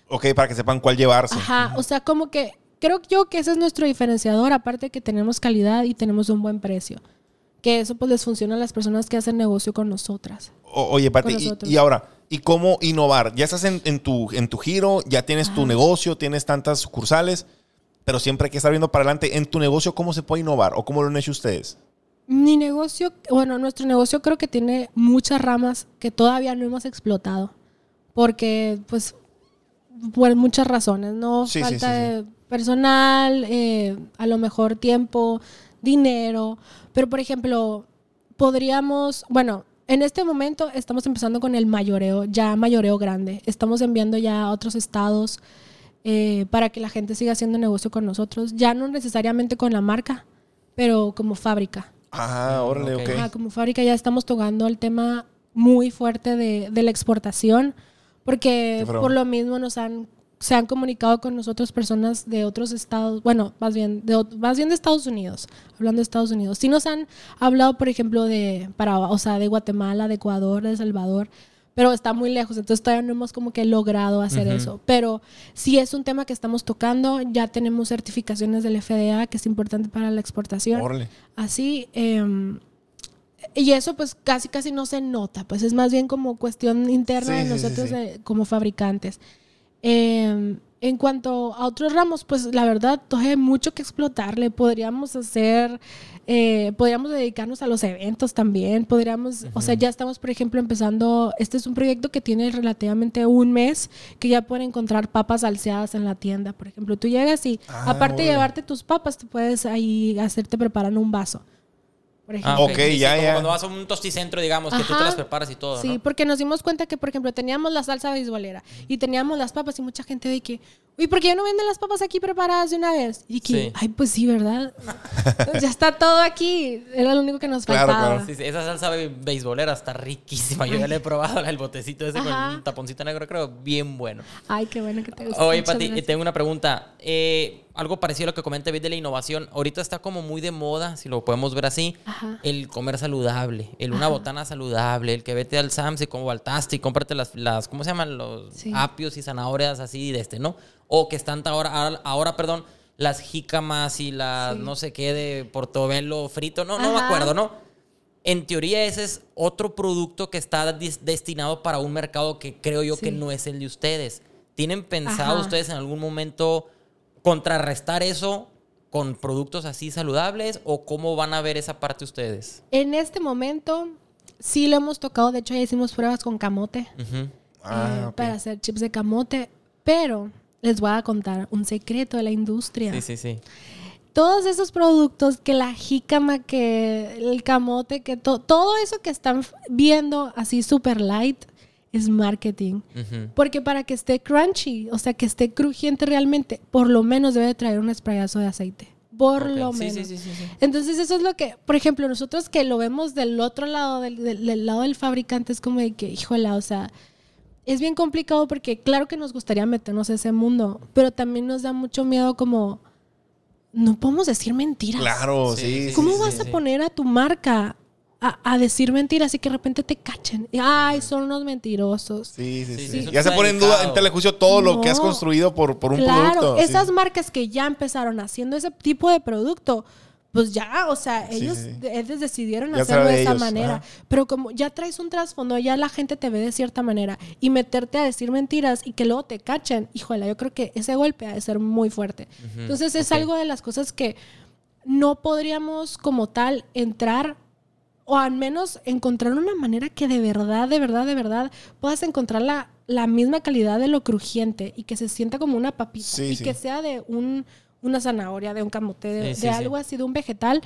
Ok, para que sepan cuál llevarse. Ajá, o sea, como que creo yo que ese es nuestro diferenciador, aparte que tenemos calidad y tenemos un buen precio. Que eso pues les funciona a las personas que hacen negocio con nosotras. O- oye, Pati, y, y ahora, ¿y cómo innovar? Ya estás en, en tu, en tu giro, ya tienes tu negocio, tienes tantas sucursales, pero siempre hay que estar viendo para adelante. En tu negocio, ¿cómo se puede innovar? ¿O cómo lo han hecho ustedes? Mi negocio, bueno, nuestro negocio creo que tiene muchas ramas que todavía no hemos explotado. Porque, pues, por muchas razones, ¿no? Sí, Falta sí, sí. de personal, eh, a lo mejor tiempo, dinero. Pero, por ejemplo, podríamos, bueno, en este momento estamos empezando con el mayoreo, ya mayoreo grande. Estamos enviando ya a otros estados eh, para que la gente siga haciendo negocio con nosotros. Ya no necesariamente con la marca, pero como fábrica. Ah, órale, ok. Ajá, como fábrica ya estamos tocando el tema muy fuerte de, de la exportación, porque por lo mismo nos han se han comunicado con nosotros personas de otros estados, bueno, más bien de, más bien de Estados Unidos, hablando de Estados Unidos. Sí nos han hablado, por ejemplo, de para, o sea, de Guatemala, de Ecuador, de El Salvador, pero está muy lejos, entonces todavía no hemos como que logrado hacer eso. Pero sí es un tema que estamos tocando, ya tenemos certificaciones del FDA, que es importante para la exportación. Órale. Así, em, y eso pues casi casi no se nota, pues es más bien como cuestión interna Sí, de sí, nosotros sí. como fabricantes. Em, en cuanto a otros ramos, pues la verdad todavía hay mucho que explotarle. Podríamos hacer, eh, podríamos dedicarnos a los eventos también. Podríamos, o sea, ya estamos, por ejemplo, empezando. Este es un proyecto que tiene relativamente un mes que ya pueden encontrar papas salseadas en la tienda. Por ejemplo, tú llegas y Ah, aparte de llevarte tus papas, te puedes ahí hacerte preparando un vaso. Por ejemplo. Ah, ok, sí, sí, como Cuando vas a un tosticentro, digamos, que tú te las preparas y todo, Sí, ¿no? porque nos dimos cuenta que, por ejemplo, teníamos la salsa beisbolera y teníamos las papas y mucha gente de que, uy, ¿por qué ya no venden las papas aquí preparadas de una vez? Y que, Sí. ay, pues sí, ¿verdad? ya está todo aquí. Era lo único que nos faltaba. Sí, sí, esa salsa be- beisbolera está riquísima. Yo ya la he probado, el botecito ese con un taponcito negro, creo, bien bueno. Ay, qué bueno que te gusta. Oye, Pati, tengo una pregunta. Eh, algo parecido a lo que comenta David de la innovación. Ahorita está como muy de moda, si lo podemos ver así, Ajá. el comer saludable, el una Ajá. botana saludable, el que vete al Sam's y como y cómprate las, las, ¿cómo se llaman? Los Sí. apios y zanahorias así de este, ¿no? O que están ahora, ahora, perdón, las jícamas y las no sé qué de portobelo frito, no, no me acuerdo, ¿no? En teoría ese es otro producto que está destinado para un mercado que creo yo que no es el de ustedes. ¿Tienen pensado ustedes en algún momento contrarrestar eso con productos así saludables o cómo van a ver esa parte ustedes? En este momento, sí lo hemos tocado. De hecho, ya hicimos pruebas con camote. Ah, eh, para hacer chips de camote. Pero les voy a contar un secreto de la industria. Sí, sí, sí. Todos esos productos, que la jícama, que el camote, que to- todo eso que están viendo así super light es marketing. Porque para que esté crunchy, o sea, que esté crujiente realmente, por lo menos debe de traer un sprayazo de aceite. Por lo Sí, menos. sí, sí, sí, sí. Entonces eso es lo que, por ejemplo, nosotros que lo vemos del otro lado, del, del- del lado del fabricante, es como de que, híjole, o sea, es bien complicado porque claro que nos gustaría meternos a ese mundo, pero también nos da mucho miedo como, no podemos decir mentiras. Claro, sí. ¿Cómo sí, vas sí. a poner a tu marca a, a decir mentiras y que de repente te cachen? Ay, son unos mentirosos. Sí, sí, sí. Ya se pone en duda, en telejuicio todo lo que has construido por, por un claro, producto. sí. esas marcas que ya empezaron haciendo ese tipo de producto, pues ya, o sea, ellos, sí, sí. de- ellos decidieron Ya hacerlo de esa manera. ajá. Pero como ya traes un trasfondo, ya la gente te ve de cierta manera y meterte a decir mentiras y que luego te cachen, híjole, yo creo que ese golpe ha de ser muy fuerte. Entonces es algo de las cosas que no podríamos como tal entrar o al menos encontrar una manera que de verdad, de verdad, de verdad puedas encontrar la, la misma calidad de lo crujiente y que se sienta como una papita Sí, y sí. que sea de un, una zanahoria, de un camote, de, Sí, de sí, sí. algo así, de un vegetal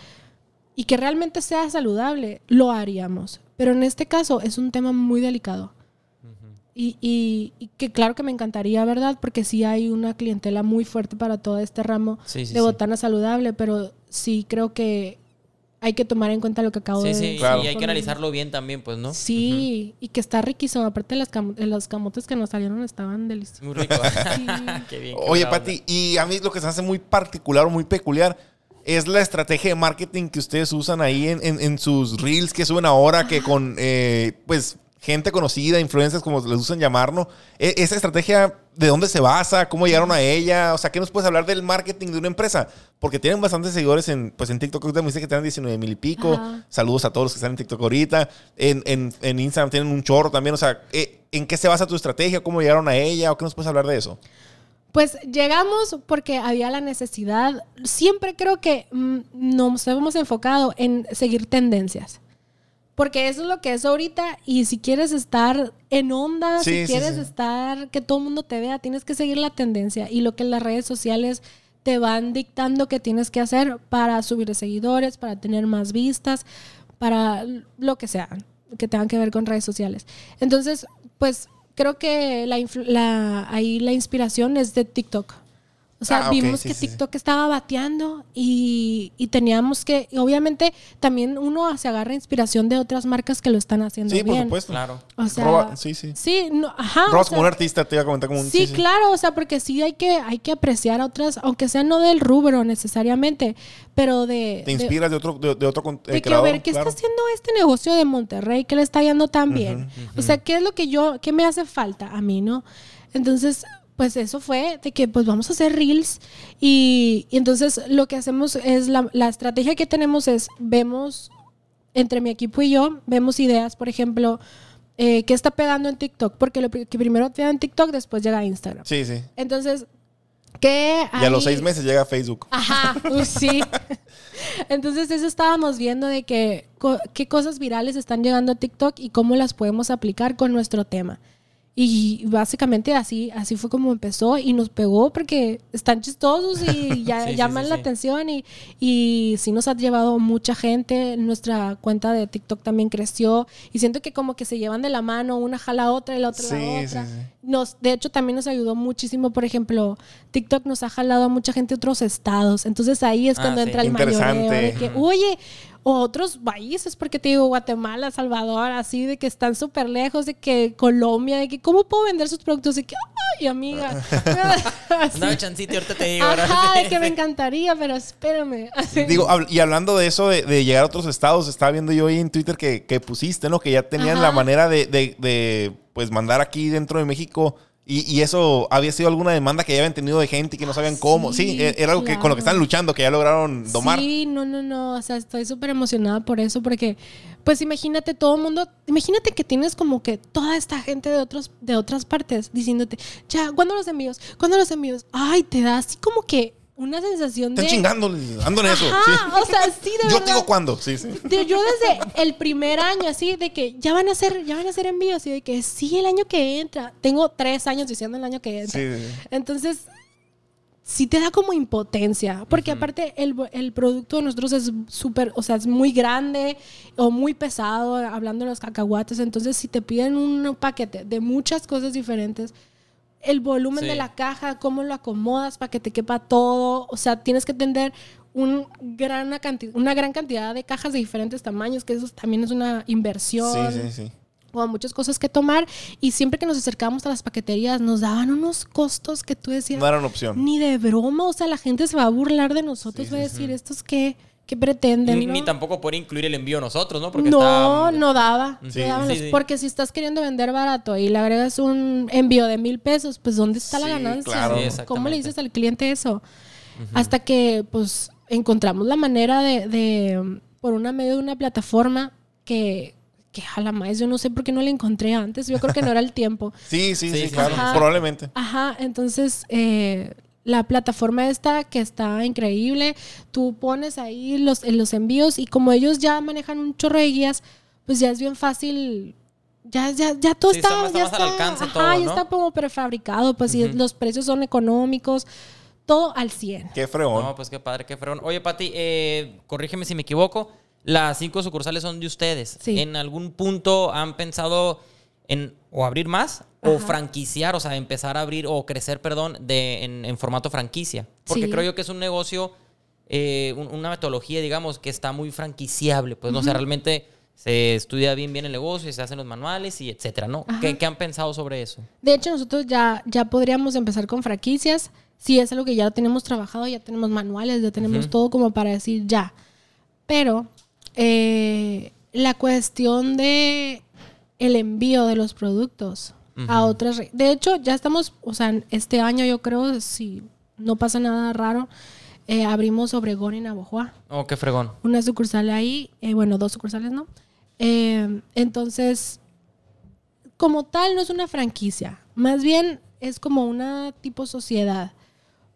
y que realmente sea saludable, lo haríamos. Pero en este caso es un tema muy delicado. Y, y- y que claro que me encantaría, ¿verdad? Porque sí hay una clientela muy fuerte para todo este ramo Sí, sí, de sí. botana saludable, pero sí creo que hay que tomar en cuenta lo que acabo Sí, de sí, Claro. y hay que analizarlo bien también, pues, ¿no? Sí, y que está riquísimo. Aparte, las cam- de los camotes que nos salieron estaban deliciosos. Muy rico. Sí. qué bien. qué Oye, Pati, y a mí lo que se hace muy particular o muy peculiar es la estrategia de marketing que ustedes usan ahí en, en- en sus reels que suben ahora, que con, eh, pues, gente conocida, influencers, como les usan llamarnos. E- esa estrategia, ¿de dónde se basa? ¿Cómo llegaron a ella? O sea, ¿qué nos puedes hablar del marketing de una empresa? Porque tienen bastantes seguidores en, pues, en TikTok. Ahorita me dice que tienen 19 mil y pico. Ajá. Saludos a todos los que están en TikTok ahorita. En, en- en Instagram tienen un chorro también. O sea, eh, ¿en qué se basa tu estrategia? ¿Cómo llegaron a ella? ¿O qué nos puedes hablar de eso? Pues llegamos porque había la necesidad. Siempre creo que mm, nos hemos enfocado en seguir tendencias. Porque eso es lo que es ahorita. Y si quieres estar en onda, Sí, si quieres sí. estar, que todo el mundo te vea, tienes que seguir la tendencia. Y lo que las redes sociales te van dictando que tienes que hacer para subir seguidores, para tener más vistas, para lo que sea, que tengan que ver con redes sociales. Entonces, pues creo que la, la- ahí la inspiración es de TikTok. O sea, Ah, vimos sí, que sí, sí. TikTok estaba bateando y, y teníamos que, y obviamente también uno se agarra inspiración de otras marcas que lo están haciendo Sí, por supuesto. Claro. O sea, Roba- sí, sí. Sí, no, ajá. o Robas sea, como un artista, te iba a comentar como un... Sí, claro, o sea, porque sí hay que, hay que apreciar a otras, aunque sea no del rubro necesariamente, pero de... Te de- inspiras de, otro, de, de otro eh, de que a ver qué claro. está haciendo este negocio de Monterrey que le está yendo tan bien. O sea, ¿qué es lo que yo, qué me hace falta a mí, no? Entonces, pues eso fue de que pues vamos a hacer reels y, y entonces lo que hacemos es la, la estrategia que tenemos es vemos entre mi equipo y yo vemos ideas, por ejemplo, eh, qué está pegando en TikTok, porque lo que primero pega en TikTok, después llega a Instagram. Sí, sí. Entonces, ¿qué Y a los seis meses llega a Facebook. Ajá, uh, sí. Entonces eso estábamos viendo de que co- qué cosas virales están llegando a TikTok y cómo las podemos aplicar con nuestro tema. Y básicamente así, así fue como empezó y nos pegó porque están chistosos y ya Sí, llaman sí, la atención y, y sí nos ha llevado mucha gente. Nuestra cuenta de TikTok también creció y siento que como que se llevan de la mano, una jala a otra y la otra a la otra. Nos, de hecho, también nos ayudó muchísimo. Por ejemplo, TikTok nos ha jalado a mucha gente de otros estados. Entonces ahí es Ah, cuando entra el mayoreo de que, oye, o otros países, porque te digo, Guatemala, Salvador, así de que están súper lejos, de que Colombia, de que cómo puedo vender sus productos, de que, ay, amiga. Así. Dame chancito ahorita te digo. Ajá, ahora. de que me encantaría, pero espérame. Así. Digo, y hablando de eso, de, de llegar a otros estados, estaba viendo yo ahí en Twitter que, que pusiste, ¿no? Que ya tenían Ajá. la manera de, de- de, pues, mandar aquí dentro de México. Y, y eso había sido alguna demanda que ya habían tenido de gente y que no sabían cómo. Sí, Sí, e- era algo que con lo que están luchando, que ya lograron domar. Sí, no, no, no. O sea, estoy súper emocionada por eso, porque, pues imagínate todo el mundo, imagínate que tienes como que toda esta gente de otros, de otras partes diciéndote, ya, ¿cuándo los envíos? ¿Cuándo los envíos? Ay, te da así como que una sensación Están de. chingando, ando en eso. Ajá, sí. o sea, sí, de Yo verdad. te digo cuándo, sí, sí. De- yo desde el primer año así de que ya van a hacer ya van a hacer envíos y de que sí el año que entra tengo tres años diciendo el año que entra sí. entonces sí te da como impotencia porque aparte el, el producto de nosotros es súper o sea es muy grande o muy pesado hablando de los cacahuates entonces si te piden un paquete de muchas cosas diferentes el volumen Sí. de la caja, cómo lo acomodas para que te quepa todo. O sea, tienes que tener un gran canti- una gran cantidad de cajas de diferentes tamaños, que eso también es una inversión. Sí, sí, sí. O muchas cosas que tomar. Y siempre que nos acercábamos a las paqueterías, nos daban unos costos que tú decías, No opción. ni de broma. O sea, la gente se va a burlar de nosotros, va a decir, ¿estos qué, qué pretenden? Ni, no? ni tampoco por incluir el envío nosotros, ¿no? Porque No, está- no daba. Sí. No daban Sí, los- sí. Porque si estás queriendo vender barato y le agregas un envío de mil pesos, pues ¿dónde está la ganancia? claro. ¿Cómo le dices al cliente eso? Hasta que pues encontramos la manera de, de, por una medio de una plataforma que, que jala más. Yo no sé por qué no la encontré antes. Yo creo que no era el tiempo. Sí, sí, sí, Sí, sí, claro. Ajá. Probablemente. Ajá, entonces eh, la plataforma esta que está increíble, tú pones ahí los, los envíos y como ellos ya manejan un chorro de guías, pues ya es bien fácil ya, ya, ya todo Sí, está, ya está alcance ajá, todo, ya está como prefabricado, pues y Ujú. los precios son económicos, todo al 100. Qué freón. No, pues qué padre, qué fregón. Oye, Pati, eh, corrígeme si me equivoco. Las cinco sucursales son de ustedes. Sí. ¿En algún punto han pensado en o abrir más o franquiciar, o sea, empezar a abrir o crecer, perdón, de, en, en formato franquicia? Porque Sí. creo yo que es un negocio, eh, un- una metodología, digamos, que está muy franquiciable. Pues, no sé, Ujú. realmente se estudia bien bien el negocio y se hacen los manuales y etcétera, ¿no? ¿Qué, qué han pensado sobre eso? De hecho, nosotros ya, ya podríamos empezar con franquicias. Si es algo que ya tenemos trabajado, ya tenemos manuales, ya tenemos todo como para decir ya. Pero eh, la cuestión de el envío de los productos a otras... De hecho, ya estamos, o sea, este año yo creo, si no pasa nada raro, eh, abrimos Obregón y Navojoa Oh, qué fregón. una sucursal ahí, eh, bueno, dos sucursales, ¿no? Eh, entonces, como tal, no es una franquicia, más bien es como una tipo sociedad.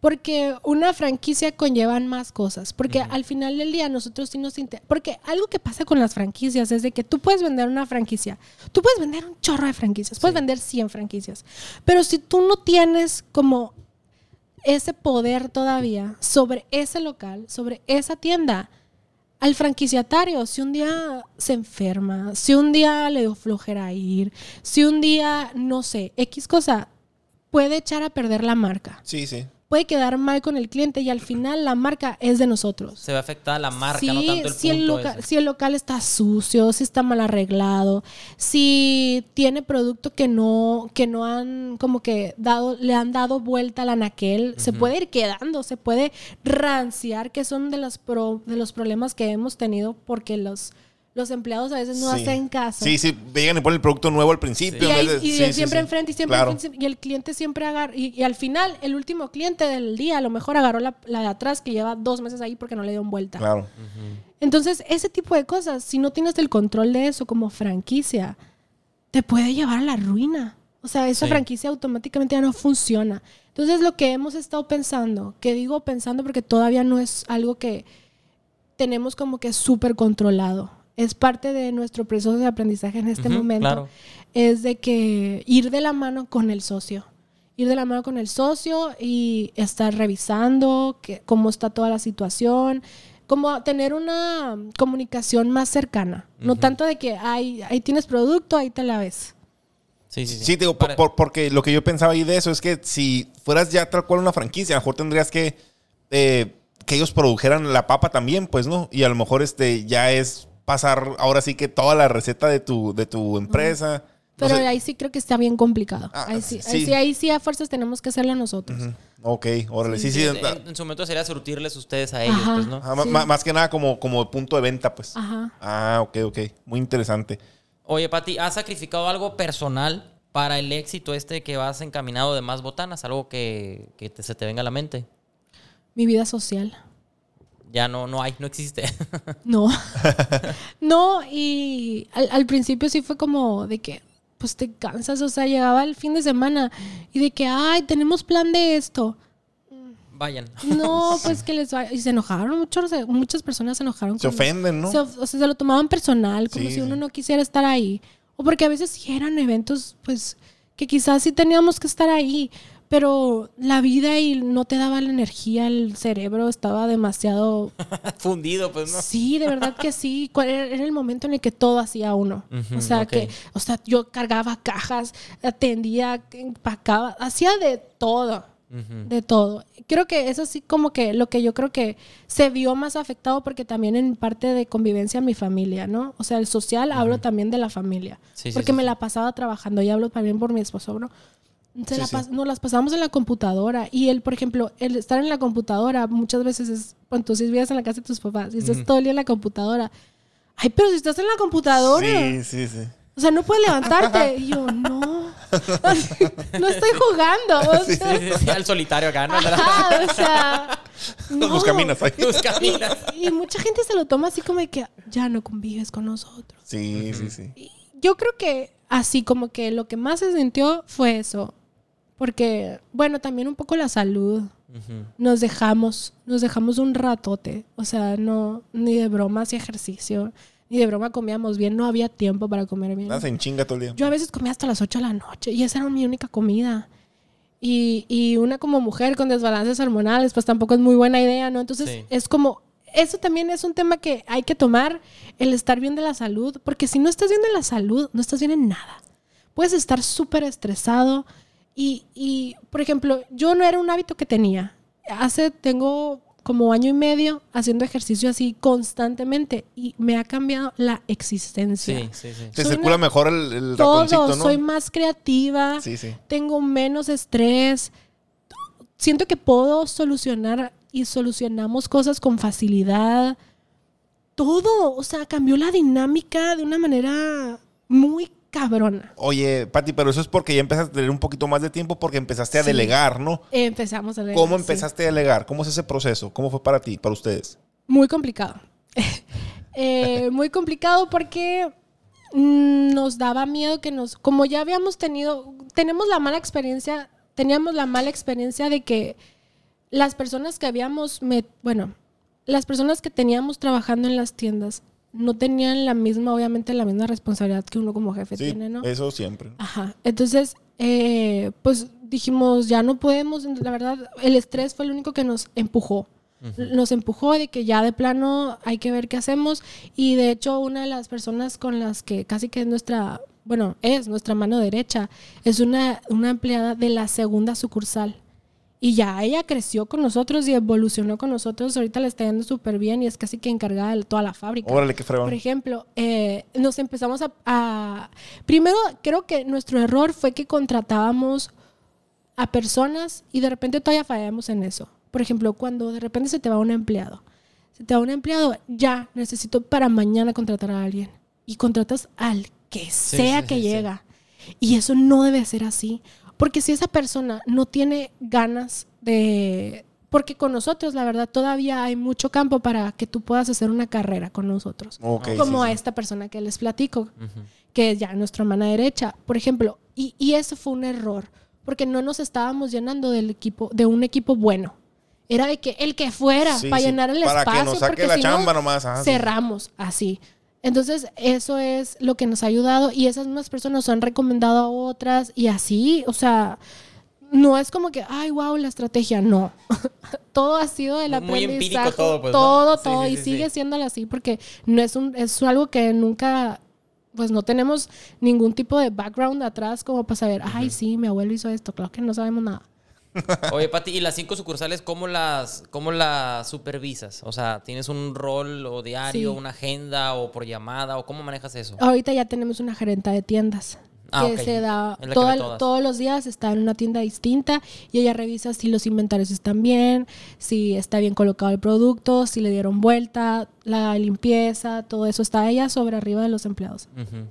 Porque una franquicia conllevan más cosas. Porque al final del día nosotros sí nos inter- Porque algo que pasa con las franquicias es de que tú puedes vender una franquicia. Tú puedes vender un chorro de franquicias. Puedes vender 100 franquicias. Pero si tú no tienes como ese poder todavía sobre ese local, sobre esa tienda, al franquiciatario, si un día se enferma, si un día le dio flojera ir, si un día, no sé, X cosa, puede echar a perder la marca. Sí, sí. Puede quedar mal con el cliente y al final la marca es de nosotros. Se ve afectada la marca, Sí, no tanto el si, el punto local, ese. si el local está sucio, si está mal arreglado, si tiene producto que no, que no han como que dado, le han dado vuelta al anaquel, se Ujú. puede ir quedando, se puede ranciar, que son de los pro- de los problemas que hemos tenido porque los, los empleados a veces no Sí. hacen caso. Sí, sí, llegan y ponen el producto nuevo al principio. Y, de- y sí, de sí, siempre sí. enfrente y siempre Claro. enfrente, y el cliente siempre agarra y, y al final el último cliente del día a lo mejor agarró la, la de atrás que lleva dos meses ahí porque no le dieron vuelta. Claro. Entonces, ese tipo de cosas, si no tienes el control de eso como franquicia, te puede llevar a la ruina. O sea, esa Sí. franquicia automáticamente ya no funciona. Entonces, lo que hemos estado pensando, que digo pensando porque todavía no es algo que tenemos como que súper controlado. Es parte de nuestro proceso de aprendizaje en este momento. claro. Es de que ir de la mano con el socio. Ir de la mano con el socio y estar revisando que, cómo está toda la situación. Como tener una comunicación más cercana. No tanto de que ahí, ahí tienes producto, ahí te la ves. Sí, sí, sí. Sí, digo, por- por- porque lo que yo pensaba ahí de eso es que si fueras ya tal cual una franquicia, a lo mejor tendrías que eh, que ellos produjeran la papa también, pues, ¿no? Y a lo mejor este ya es pasar ahora sí que toda la receta de tu, de tu empresa. No Pero sé. ahí sí creo que está bien complicado. Ah, ahí, sí, sí. ahí sí, ahí sí a fuerzas tenemos que hacerlo nosotros. Ujú. Ok, órale. Sí, sí. Sí, en, en su momento sería surtirles ustedes a ellos, Ajá. pues, ¿no? sí. Más que nada como, como punto de venta, pues. Ajá. Ah, ok, ok. Muy interesante. Oye, Pati, ¿has sacrificado algo personal para el éxito este que vas encaminado de más botanas? Algo que, que te- se te venga a la mente. Mi vida social. Ya no, no hay, no existe. No. no, y al, al principio sí fue como de que, pues te cansas, o sea, llegaba el fin de semana y de que, ay, tenemos plan de esto. Vayan. No, pues que les va. Y se enojaron, muchos, muchas personas se enojaron. Se ofenden, ¿no? Se, o sea, se lo tomaban personal, como Sí, si uno no quisiera estar ahí. O porque a veces sí eran eventos, pues, que quizás sí teníamos que estar ahí, pero la vida y no te daba la energía, el cerebro estaba demasiado... Fundido, pues, ¿no? Sí, de verdad que sí. Cuál Era era el momento en el que todo hacía uno. O sea, que, o sea, yo cargaba cajas, atendía, empacaba, hacía de todo de todo. Creo que eso sí como que lo que yo creo que se vio más afectado porque también en parte de convivencia mi familia, ¿no? O sea, el social hablo también de la familia. Sí, porque sí, me sí. la pasaba trabajando y hablo también por mi esposo, bro. Se Sí, la sí. Nos las pasamos en la computadora y el, por ejemplo, el estar en la computadora muchas veces es, cuando tú sí vives en la casa de tus papás y estás todo el día en la computadora. Ay, pero si estás en la computadora. Sí, sí, sí. O sea, no puedes levantarte. Y yo, no. no estoy jugando. O Sí, sea, sí, sí, al solitario acá, ¿no? Ajá, o sea. No. Los caminas ahí. Caminas. Y mucha gente se lo toma así como de que ya no convives con nosotros. Sí, sí, sí. Yo creo que así como que lo que más se sintió fue eso. Porque, bueno, también un poco la salud. Nos dejamos, nos dejamos un ratote. O sea, no, ni de broma hacía ejercicio, ni de broma comíamos bien, no había tiempo para comer bien. Nada, en chinga todo el día. Yo a veces comía hasta las 8 de la noche y esa era mi única comida. Y, y una como mujer con desbalances hormonales, pues tampoco es muy buena idea, ¿no? Entonces Sí. es como, eso también es un tema que hay que tomar, el estar bien de la salud, porque si no estás bien de la salud, no estás bien en nada. Puedes estar súper estresado y, y, por ejemplo, yo no era un hábito que tenía. Hace, tengo como año y medio haciendo ejercicio así constantemente y me ha cambiado la existencia. Sí, sí, sí. Te Soy circula una- mejor el, el Todo, ratoncito, ¿no? soy más creativa, Sí, sí. tengo menos estrés, siento que puedo solucionar y solucionamos cosas con facilidad. Todo, o sea, cambió la dinámica de una manera muy cabrona. Oye, Pati, pero eso es porque ya empezaste a tener un poquito más de tiempo porque empezaste a Sí. delegar, ¿no? Empezamos a leer. ¿Cómo sí. empezaste a delegar? ¿Cómo es ese proceso? ¿Cómo fue para ti, para ustedes? Muy complicado. Eh, muy complicado porque mm, nos daba miedo que nos, como ya habíamos tenido, tenemos la mala experiencia, teníamos la mala experiencia de que las personas que habíamos, met- bueno, las personas que teníamos trabajando en las tiendas no tenían la misma, obviamente la misma responsabilidad que uno como jefe Sí, tiene, ¿no? eso siempre. Ajá. Entonces, eh, pues dijimos, ya no podemos, la verdad, el estrés fue el único que nos empujó. Nos empujó de que ya de plano hay que ver qué hacemos. Y de hecho, una de las personas con las que casi que es nuestra, bueno, es nuestra mano derecha, es una, una empleada de la segunda sucursal. Y ya ella creció con nosotros y evolucionó con nosotros. Ahorita le está yendo súper bien y es casi que encargada de toda la fábrica. Órale, qué fregón. Por ejemplo, eh, nos empezamos a, a- Primero, creo que nuestro error fue que contratábamos a personas y de repente todavía fallamos en eso. Por ejemplo, cuando de repente se te va un empleado. Se te va un empleado, ya necesito para mañana contratar a alguien. Y contratas al que sea sí, que sí, sí. llega. Y eso no debe ser así. Porque si esa persona no tiene ganas de... Porque con nosotros, la verdad, todavía hay mucho campo para que tú puedas hacer una carrera con nosotros. Ok, como sí, a sí. esta persona que les platico, que es ya nuestra mano derecha, por ejemplo. Y, y eso fue un error, porque no nos estábamos llenando del equipo, de un equipo bueno. Era de que el que fuera Sí, para sí, llenar el para que espacio. nos saque porque la si no, chamba nomás, ajá, sí. cerramos así. Entonces, eso es lo que nos ha ayudado y esas mismas personas nos han recomendado a otras y así, o sea, no es como que, ay, wow, la estrategia, no. todo ha sido el Muy empírico aprendizaje. todo, pues, ¿no? todo, Sí, todo, sí, y sigue siendo así porque no es, un, es algo que nunca, pues no tenemos ningún tipo de background atrás como para saber, ay, sí, mi abuelo hizo esto, claro que no sabemos nada. Oye, Pati, ¿y las cinco sucursales cómo las, cómo las supervisas? O sea, ¿tienes un rol o diario, Sí. una agenda o por llamada o cómo manejas eso? Ahorita ya tenemos una gerenta de tiendas. Ah, que se da que todas. todos los días está en una tienda distinta y ella revisa si los inventarios están bien, si está bien colocado el producto, si le dieron vuelta, la limpieza, todo eso está ella sobre arriba de los empleados.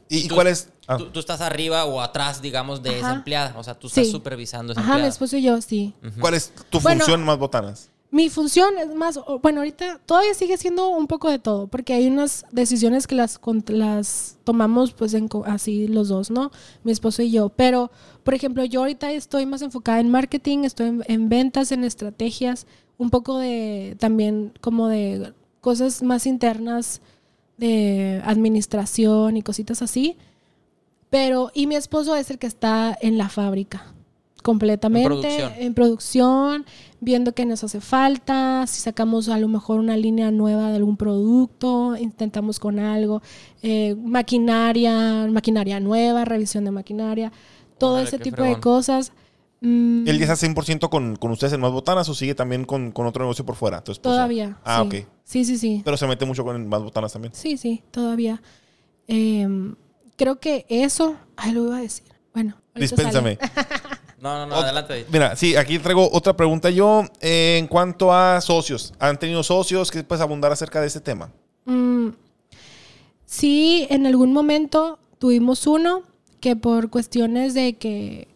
¿Y tú- cuál es? Ah. Tú, tú estás arriba o atrás, digamos, de esa Ajá. empleada. O sea, tú estás Sí. supervisando a esa Ajá, mi empleada. esposo y yo, sí. ¿Cuál es tu Bueno, función más botanas? Mi función es más, bueno, ahorita todavía sigue siendo un poco de todo, porque hay unas decisiones que las, las tomamos pues en así los dos, ¿no? Mi esposo y yo. Pero, por ejemplo, yo ahorita estoy más enfocada en marketing, estoy en, en ventas, en estrategias, un poco de también como de cosas más internas de administración y cositas así. Pero, y mi esposo es el que está en la fábrica completamente En producción. en producción, viendo qué nos hace falta, si sacamos a lo mejor una línea nueva de algún producto, intentamos con algo, eh, maquinaria, maquinaria nueva, revisión de maquinaria, todo ese tipo fregón. de cosas. Mm, ¿Él ya está 100% con, con ustedes en más botanas o sigue también con, con otro negocio por fuera? Esposo? todavía. Ah, sí. ok. Sí, sí, sí. Pero se mete mucho con más botanas también. Sí, sí, todavía. Em, creo que eso, ay, lo iba a decir. Bueno, Dispénsame. No, no, no, Ot- adelante. David. Mira, sí, aquí traigo otra pregunta yo. eh, en cuanto a socios, ¿han tenido socios? ¿Qué puedes abundar acerca de este tema? Mm, sí, en algún momento tuvimos uno que por cuestiones de que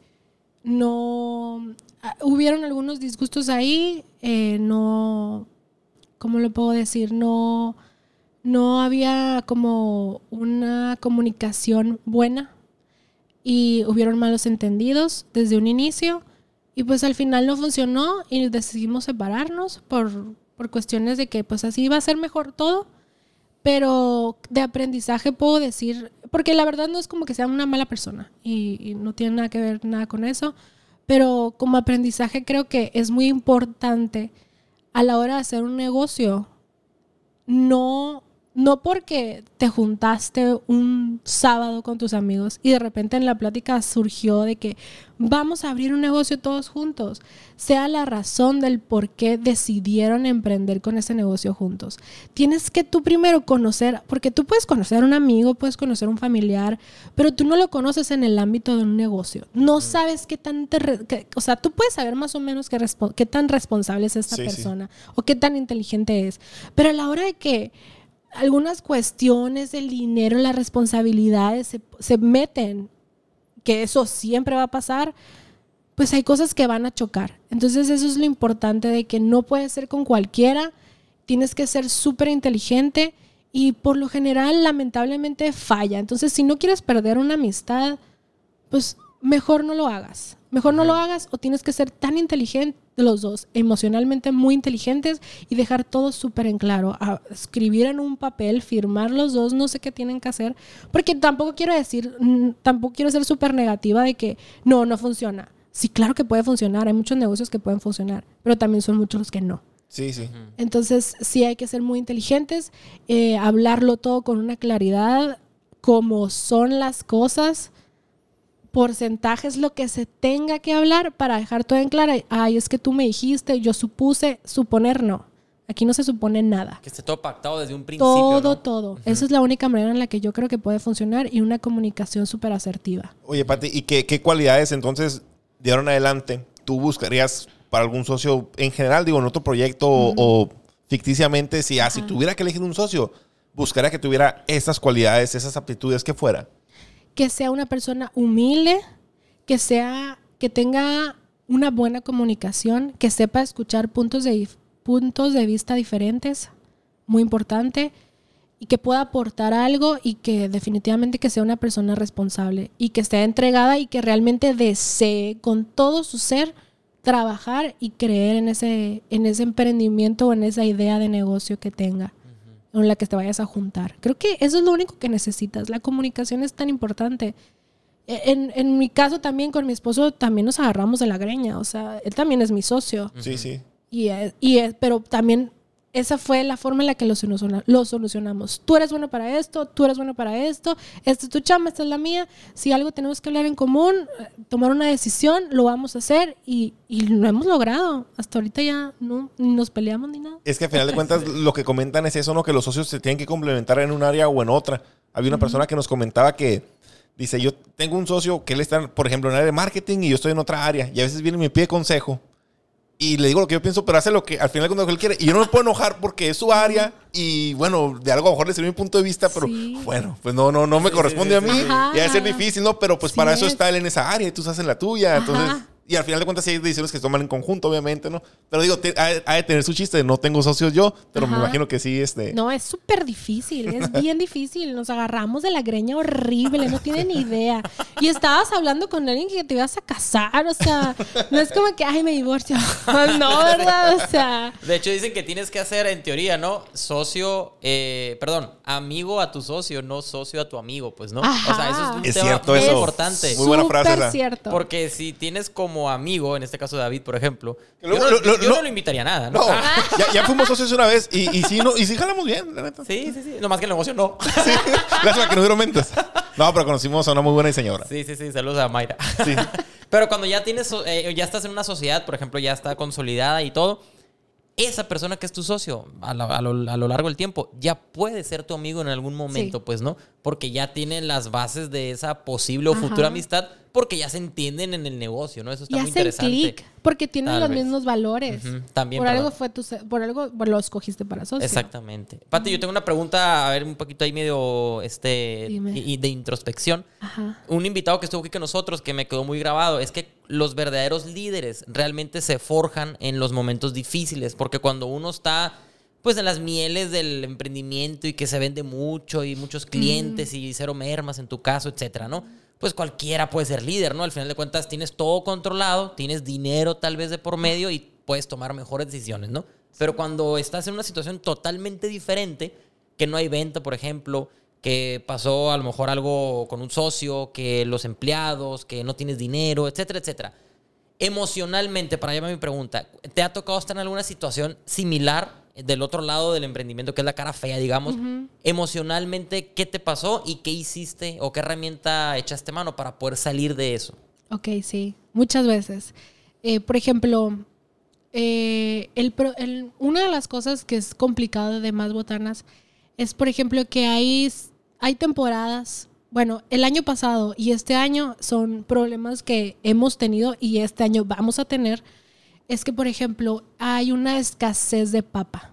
no ah, hubieron algunos disgustos ahí, eh, no, ¿cómo lo puedo decir? No, no había como una comunicación buena y hubieron malos entendidos desde un inicio Y pues al final no funcionó y decidimos separarnos por, por cuestiones de que pues así iba a ser mejor todo. Pero de aprendizaje puedo decir, porque la verdad no es como que sea una mala persona y, y no tiene nada que ver nada con eso, pero como aprendizaje creo que es muy importante a la hora de hacer un negocio, no, no porque te juntaste un sábado con tus amigos y de repente en la plática surgió de que vamos a abrir un negocio todos juntos, sea la razón del por qué decidieron emprender con ese negocio juntos. Tienes que tú primero conocer, porque tú puedes conocer a un amigo, puedes conocer a un familiar, pero tú no lo conoces en el ámbito de un negocio. No sabes qué tan, que- o sea, tú puedes saber más o menos qué, tan responsable es esta Sí, sí. persona o qué tan inteligente es, pero a la hora de que algunas cuestiones del dinero, las responsabilidades se, se meten, que eso siempre va a pasar, pues hay cosas que van a chocar. Entonces eso es lo importante de que no puedes ser con cualquiera, tienes que ser súper inteligente y por lo general lamentablemente falla. Entonces si no quieres perder una amistad, pues mejor no lo hagas. Mejor no lo hagas o tienes que ser tan inteligente los dos, emocionalmente muy inteligentes y dejar todo súper en claro. A- escribir en un papel, firmar los dos, no sé qué tienen que hacer. Porque tampoco quiero decir, mm, tampoco quiero ser súper negativa de que no, no funciona. Sí, claro que puede funcionar. Hay muchos negocios que pueden funcionar, pero también son muchos los que no. Sí, sí. Entonces, sí hay que ser muy inteligentes, eh, hablarlo todo con una claridad, como son las cosas, porcentajes, lo que se tenga que hablar para dejar todo en claro. Ay, es que tú me dijiste, yo supuse, suponer no. Aquí no se supone nada. Que esté todo pactado desde un principio. Todo, ¿no? todo. Esa es la única manera en la que yo creo que puede funcionar y una comunicación súper asertiva. Oye, Pati, ¿y qué, qué cualidades entonces de ahora en adelante tú buscarías para algún socio en general, digo, en otro proyecto o- o ficticiamente, si, ah, si tuviera que elegir un socio, buscaría que tuviera esas cualidades, esas aptitudes que fuera? Que sea una persona humilde, que sea, que tenga una buena comunicación, que sepa escuchar puntos de, puntos de vista diferentes, muy importante, y que pueda aportar algo y que definitivamente que sea una persona responsable y que esté entregada y que realmente desee con todo su ser trabajar y creer en ese, en ese emprendimiento o en esa idea de negocio que tenga con la que te vayas a juntar. Creo que eso es lo único que necesitas. La comunicación es tan importante. E- En, en mi caso también con mi esposo también nos agarramos de la greña. O sea, él también es mi socio. Sí, sí. Y, es- y es- pero también esa fue la forma en la que lo, soluciona- lo solucionamos. Tú eres bueno para esto, tú eres bueno para esto, esta es tu chamba, esta es la mía. Si algo tenemos que hablar en común, tomar una decisión, lo vamos a hacer y, y lo hemos logrado. Hasta ahorita ya no ni nos peleamos ni nada. Es que al final de cuentas lo que comentan es eso, ¿no? Que los socios se tienen que complementar en un área o en otra. Había una persona que nos comentaba que dice, yo tengo un socio que él está, por ejemplo, en el área de marketing y yo estoy en otra área. Y a veces viene y me pide consejo. Y le digo lo que yo pienso, pero hace lo que al final cuando él quiere. Y yo no me puedo enojar porque es su área y bueno, de algo a lo mejor le sirve mi punto de vista, pero Sí. bueno, pues no, no, no me corresponde a mí. Y de ser difícil, ¿no? Pero pues Sí para eso es. está él en esa área y tú estás en la tuya. Entonces. Y al final de cuentas sí hay decisiones que se toman en conjunto, obviamente, ¿no? Pero digo, te- ha, ha de tener su chiste no tengo socios yo, pero me imagino que sí, este... No, es súper difícil, es bien difícil. Nos agarramos de la greña horrible, no tienen ni idea. Y estabas hablando con alguien que te ibas a casar, o sea, no es como que, ay, me divorcio. No, ¿verdad? O sea, De hecho, dicen que tienes que hacer, en teoría, ¿no? Socio, eh, perdón, amigo a tu socio, no socio a tu amigo, pues, ¿no? O sea, eso es un Es tema cierto muy eso. importante. Muy buena frase cierto. Porque si tienes como amigo, en este caso David, por ejemplo, yo, no, lo- lo- yo no- no lo invitaría a nada, ¿no? No, ya, ya fuimos socios una vez y, y sí, no, y sí jalamos bien, la neta. Sí, sí, sí. Nomás que el negocio no. Sí, lástima que no dieron mentes. No, pero conocimos a una muy buena diseñadora. Sí, sí, sí. Saludos a Mayra. Sí. Pero cuando ya tienes, eh, ya estás en una sociedad, por ejemplo, ya está consolidada y todo, esa persona que es tu socio a, la- a lo, a lo largo del tiempo ya puede ser tu amigo en algún momento, Sí. pues, ¿no? Porque ya tienen las bases de esa posible o Ajá. futura amistad, porque ya se entienden en el negocio, ¿no? Eso está y muy hacen interesante. clic, porque tienen Tal los vez. mismos valores. También, por algo fue tu, por algo lo escogiste para socio. Exactamente. Pati, yo tengo una pregunta, a ver, un poquito ahí medio este y de introspección. Ajá. Un invitado que estuvo aquí con nosotros que me quedó muy grabado es que los verdaderos líderes realmente se forjan en los momentos difíciles, porque cuando uno está pues en las mieles del emprendimiento y que se vende mucho y muchos clientes y cero mermas en tu caso, etcétera, ¿no? Pues cualquiera puede ser líder, ¿no? Al final de cuentas tienes todo controlado, tienes dinero tal vez de por medio y puedes tomar mejores decisiones, ¿no? Pero cuando estás en una situación totalmente diferente, que no hay venta, por ejemplo, que pasó a lo mejor algo con un socio, que los empleados, que no tienes dinero, etcétera, etcétera. Emocionalmente, para allá va mi pregunta, ¿te ha tocado estar en alguna situación similar del otro lado del emprendimiento, que es la cara fea, digamos? Emocionalmente, ¿qué te pasó y qué hiciste o qué herramienta echaste mano para poder salir de eso? Ok, sí, muchas veces. Eh, por ejemplo, eh, el el- una de las cosas que es complicado de más botanas es, por ejemplo, que hay, hay temporadas, bueno, el año pasado y este año son problemas que hemos tenido y este año vamos a tener, es que, por ejemplo, hay una escasez de papa.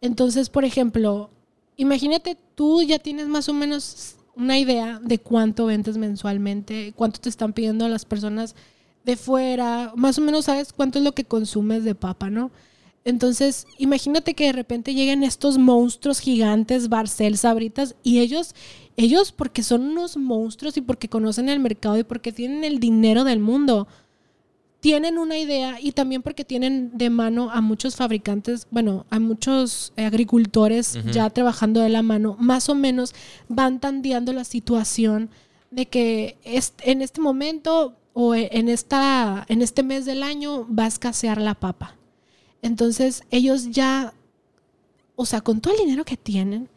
Entonces, por ejemplo, imagínate, tú ya tienes más o menos una idea de cuánto vendes mensualmente, cuánto te están pidiendo las personas de fuera, más o menos sabes cuánto es lo que consumes de papa, ¿no? Entonces, imagínate que de repente lleguen estos monstruos gigantes, Barcel, Sabritas, y ellos, ellos porque son unos monstruos y porque conocen el mercado y porque tienen el dinero del mundo, tienen una idea y también porque tienen de mano a muchos fabricantes, bueno, a muchos agricultores ya trabajando de la mano, más o menos van tandeando la situación de que es- en este momento o e- en, esta, en este mes del año va a escasear la papa. Entonces ellos ya, o sea, con todo el dinero que tienen,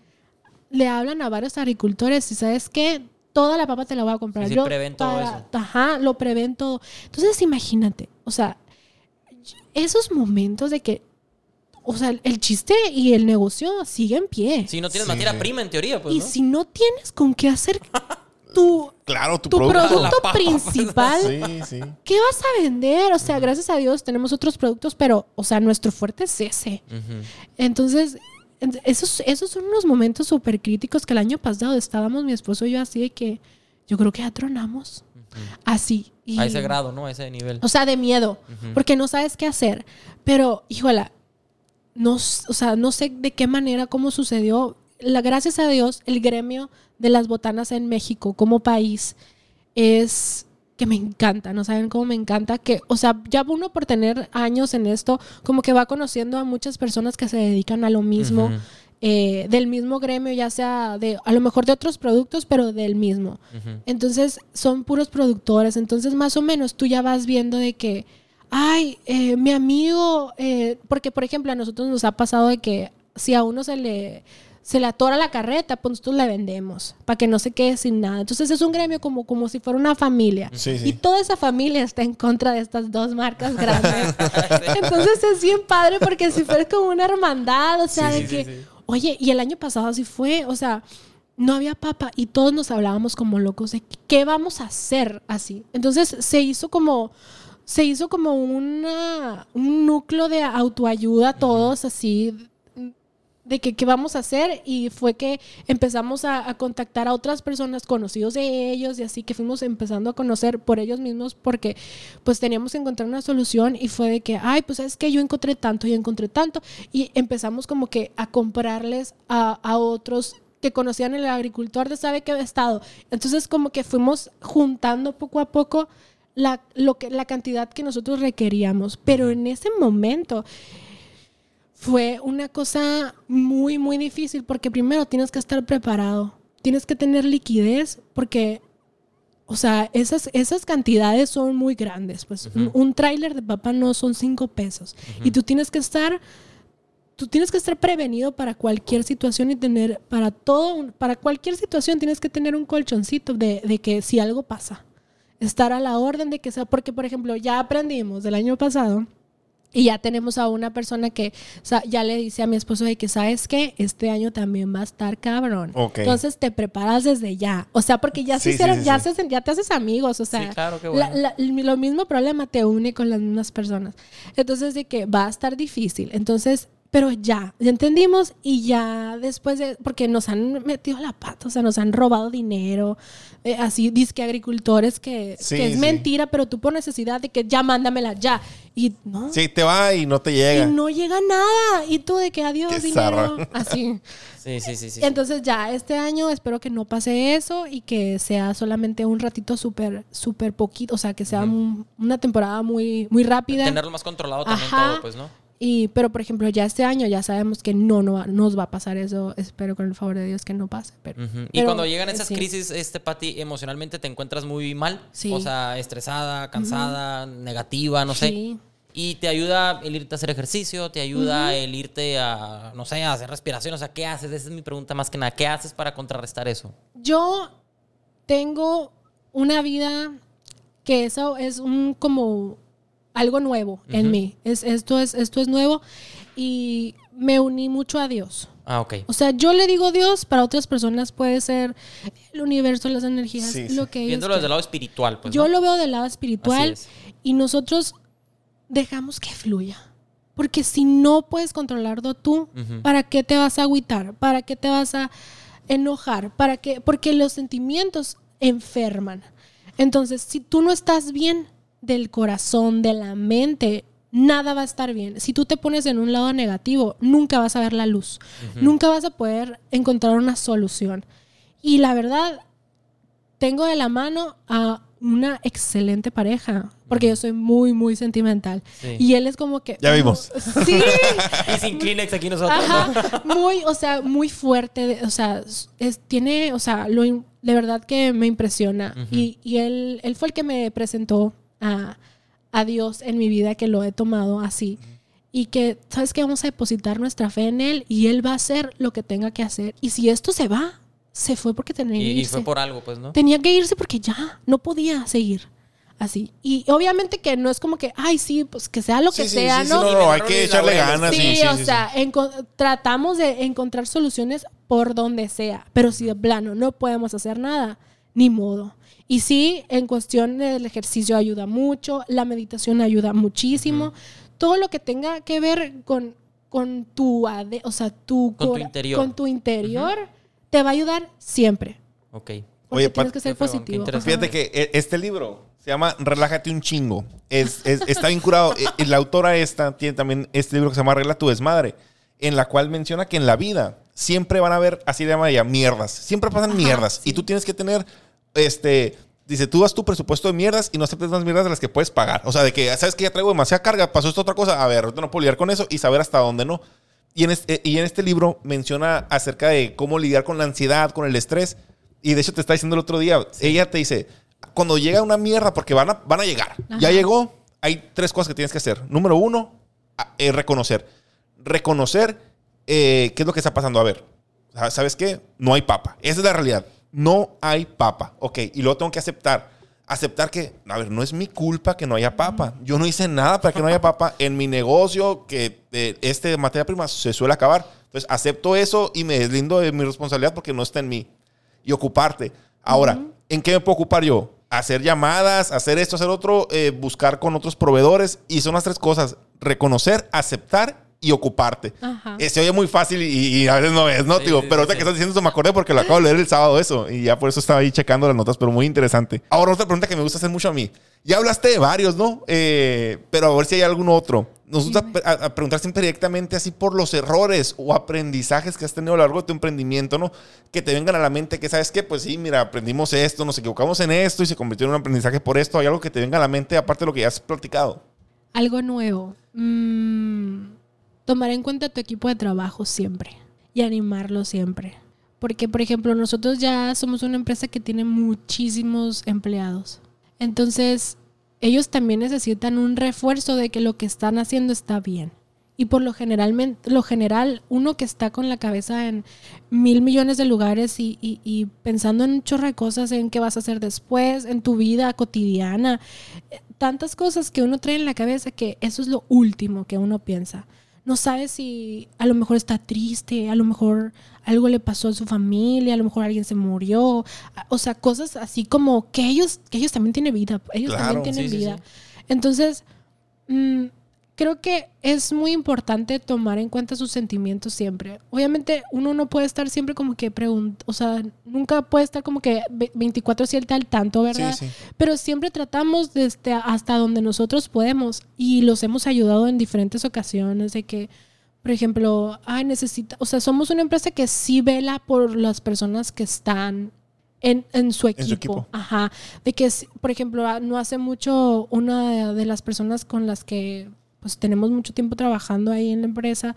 le hablan a varios agricultores y sabes qué, toda la papa te la voy a comprar. Sí, sí, Yo prevén todo para- eso. Ajá, lo prevén todo. Entonces imagínate, o sea, esos momentos de que, o sea, el chiste y el negocio sigue en pie. Si no tienes materia prima, en teoría, pues, y ¿no? si no tienes con qué hacer tu, Claro, tu, tu producto. producto principal, Sí, sí. ¿qué vas a vender? O sea, gracias a Dios tenemos otros productos, pero, o sea, nuestro fuerte es ese. Entonces, en- esos, esos son unos momentos súper críticos que el año pasado estábamos mi esposo y yo así de que yo creo que ya tronamos. Así. Y- A ese grado, ¿no? A ese nivel. O sea, de miedo, porque no sabes qué hacer. Pero, híjola, no, o sea, no sé de qué manera, cómo sucedió. La, gracias a Dios, el gremio de las botanas en México como país es que me encanta, no saben cómo me encanta que, o sea, ya uno por tener años en esto, como que va conociendo a muchas personas que se dedican a lo mismo, eh, del mismo gremio, ya sea de, a lo mejor de otros productos, pero del mismo. Entonces son puros productores. Entonces más o menos tú ya vas viendo de que, ay, eh, mi amigo, eh, porque por ejemplo a nosotros nos ha pasado de que si a uno se le, se le atora la carreta, pues nosotros le vendemos para que no se quede sin nada. Entonces es un gremio como, como si fuera una familia. Sí, sí. Y toda esa familia está en contra de estas dos marcas grandes. Entonces es bien padre porque si fuera como una hermandad, o sea, Sí, de que, oye, y el año pasado así fue, o sea, no había papa y todos nos hablábamos como locos de qué vamos a hacer así. Entonces se hizo como se hizo como una, un núcleo de autoayuda todos así de que qué vamos a hacer y fue que empezamos a, a contactar a otras personas conocidos de ellos y así que fuimos empezando a conocer por ellos mismos porque pues teníamos que encontrar una solución y fue de que ay pues es que yo encontré tanto yo encontré tanto y empezamos como que a comprarles a, a otros que conocían el agricultor de sabe qué estado. Entonces como que fuimos juntando poco a poco la, lo que, la cantidad que nosotros requeríamos. Pero en ese momento fue una cosa muy, muy difícil porque primero tienes que estar preparado, tienes que tener liquidez porque, o sea, esas, esas cantidades son muy grandes. Pues un, un tráiler de papa no son cinco pesos y tú tienes que estar, tú tienes que estar prevenido para cualquier situación y tener, para todo, un- para cualquier situación tienes que tener un colchoncito de, de que si algo pasa, estar a la orden de que sea, porque por ejemplo ya aprendimos del año pasado y ya tenemos a una persona que o sea, ya le dice a mi esposo de que, ¿sabes qué? Este año también va a estar cabrón. Entonces te preparas desde ya. O sea, porque ya, se Sí, hicieron- sí, ya, sí. se- ya te haces amigos. O sea, Sí, claro, qué la- bueno. la- lo mismo problema te une con las mismas personas. Entonces, de que va a estar difícil. Entonces, Pero ya, ya entendimos y ya después de, porque nos han metido la pata, o sea, nos han robado dinero, eh, así, disque agricultores que, Sí, que es sí. mentira, pero tú por necesidad de que ya mándamela ya. Y no. Sí, te va y no te Y llega. no llega nada. Y tú de que adiós, Qué dinero. zarra. Así. Sí, sí, sí, sí. Entonces ya este año espero que no pase eso y que sea solamente un ratito súper, súper poquito, o sea, que sea un- una temporada muy, muy rápida. Tenerlo más controlado también Ajá. todo, pues, ¿no? Y, pero por ejemplo, ya este año ya sabemos que no, no va- nos va a pasar eso. Espero con el favor de Dios que no pase. Pero. Y pero, cuando llegan esas sí. crisis, este Pati, emocionalmente te encuentras muy mal. Sí. O sea, estresada, cansada, negativa, no sé. Sí. Y te ayuda el irte a hacer ejercicio, te ayuda el irte a, no sé, a hacer respiración. O sea, ¿qué haces? Esa es mi pregunta más que nada. ¿Qué haces para contrarrestar eso? Yo tengo una vida que eso es un como algo nuevo en Ujú. mí. Es, esto, es, esto es nuevo y me uní mucho a Dios. Ah, ok. O sea, yo le digo Dios, para otras personas puede ser el universo, las energías, Sí, sí. lo que ellos Viéndolo desde el lado espiritual, pues. Yo ¿no? lo veo del lado espiritual Así es. y nosotros dejamos que fluya. Porque si no puedes controlarlo tú, Ujú. ¿para qué te vas a agüitar? ¿Para qué te vas a enojar? ¿Para qué? Porque los sentimientos enferman. Entonces, si tú no estás bien del corazón, de la mente, nada va a estar bien. Si tú te pones en un lado negativo, nunca vas a ver la luz. Nunca vas a poder encontrar una solución. Y la verdad, tengo de la mano a una excelente pareja, porque yo soy muy, muy sentimental. Sí. Y él es como que... Ya vimos. Sí. Y sin Kleenex aquí nosotros. Ajá, muy, o sea, muy fuerte, de- o sea, es, tiene, o sea, lo, de verdad que me impresiona. Y, y él, él fue el que me presentó a, a Dios en mi vida, que lo he tomado así. Y que, ¿sabes qué? Vamos a depositar nuestra fe en Él y Él va a hacer lo que tenga que hacer. Y si esto se va, se fue porque tenía que Y, y irse. fue por algo, pues, ¿no? Tenía que irse porque ya no podía seguir así. Y obviamente que no es como que, ay, sí, pues que sea lo Sí, que sí, sea, sí, sí, ¿no? no, no, hay que echarle ganas, Sí, sí, sí, o sí, sea, tratamos de encontrar soluciones por donde sea, pero si de plano no podemos hacer nada, ni modo. Y sí, en cuestión del ejercicio ayuda mucho, la meditación ayuda muchísimo, todo lo que tenga que ver con, con tu, ade- o sea, tu, Con tu interior. con tu interior, te va a ayudar siempre. Ok. Porque tienes que ser qué fregón, qué positivo. Fíjate que eh, este libro se llama Relájate un chingo. Es, es- está bien curado. La autora esta tiene también este libro que se llama Arregla tu desmadre, en la cual menciona que en la vida siempre van a haber, así le llama ella, mierdas. Siempre pasan mierdas. Y tú tienes que tener, este, dice, tú das tu presupuesto de mierdas y no aceptes más mierdas de las que puedes pagar. O sea, de que, ¿sabes que Ya traigo demasiada carga, pasó esta otra cosa. A ver, ahorita no puedo lidiar con eso y saber hasta dónde no. Y en, este, y en este libro menciona acerca de cómo lidiar con la ansiedad, con el estrés. Y de hecho te está diciendo el otro día, ella te dice, cuando llega una mierda, porque van a, van a llegar, ya llegó, hay tres cosas que tienes que hacer. Número uno, eh, reconocer. Reconocer eh, qué es lo que está pasando. A ver, ¿sabes- ¿sabes qué? No hay papa. Esa es la realidad. No hay papa. Ok, y luego tengo que aceptar. Aceptar que, a ver, no es mi culpa que no haya papa. Yo no hice nada para que no haya papa en mi negocio, que eh, este materia prima se suele acabar. Entonces, acepto eso y me deslindo de mi responsabilidad porque no está en mí. Y ocuparte. Ahora, ¿en qué me puedo ocupar yo? Hacer llamadas, hacer esto, hacer otro, eh, buscar con otros proveedores. Y son las tres cosas. Reconocer, aceptar y ocuparte. Ajá. Eh, se oye muy fácil y, y a veces no es, ¿no? Digo, pero ahorita que estás diciendo eso me acordé porque lo acabo de leer el sábado eso y ya por eso estaba ahí checando las notas, pero muy interesante. Ahora otra pregunta que me gusta hacer mucho a mí. Ya hablaste de varios, ¿no? Eh, pero a ver si hay algún otro. Nos gusta a- a preguntar siempre directamente así por los errores o aprendizajes que has tenido a lo largo de tu emprendimiento, ¿no? Que te vengan a la mente que sabes que, pues sí, mira, aprendimos esto, nos equivocamos en esto y se convirtió en un aprendizaje por esto. ¿Hay algo que te venga a la mente aparte de lo que ya has platicado? Algo nuevo. Mm, tomar en cuenta tu equipo de trabajo siempre y animarlo siempre. Porque, por ejemplo, nosotros ya somos una empresa que tiene muchísimos empleados. Entonces, ellos también necesitan un refuerzo de que lo que están haciendo está bien. Y por lo lo general, uno que está con la cabeza en mil millones de lugares y, y- y pensando en un chorro de cosas, en qué vas a hacer después, en tu vida cotidiana, eh, tantas cosas que uno trae en la cabeza que eso es lo último que uno piensa. No sabe si a lo mejor está triste, a lo mejor algo le pasó a su familia, a lo mejor alguien se murió, o sea, cosas así como que ellos, que ellos también tienen vida, ellos Claro, también tienen sí, vida. sí. Entonces, mm, creo que es muy importante tomar en cuenta sus sentimientos siempre. Obviamente uno no puede estar siempre como que pregunta, o sea, nunca puede estar como que ve- 24/7 al tanto, ¿verdad? Sí, sí. Pero siempre tratamos desde hasta donde nosotros podemos y los hemos ayudado en diferentes ocasiones de que por ejemplo, ay, necesita, o sea, somos una empresa que sí vela por las personas que están en, en su equipo. En su equipo. Ajá. De que, por ejemplo, ah, no hace mucho una de las personas con las que pues tenemos mucho tiempo trabajando ahí en la empresa,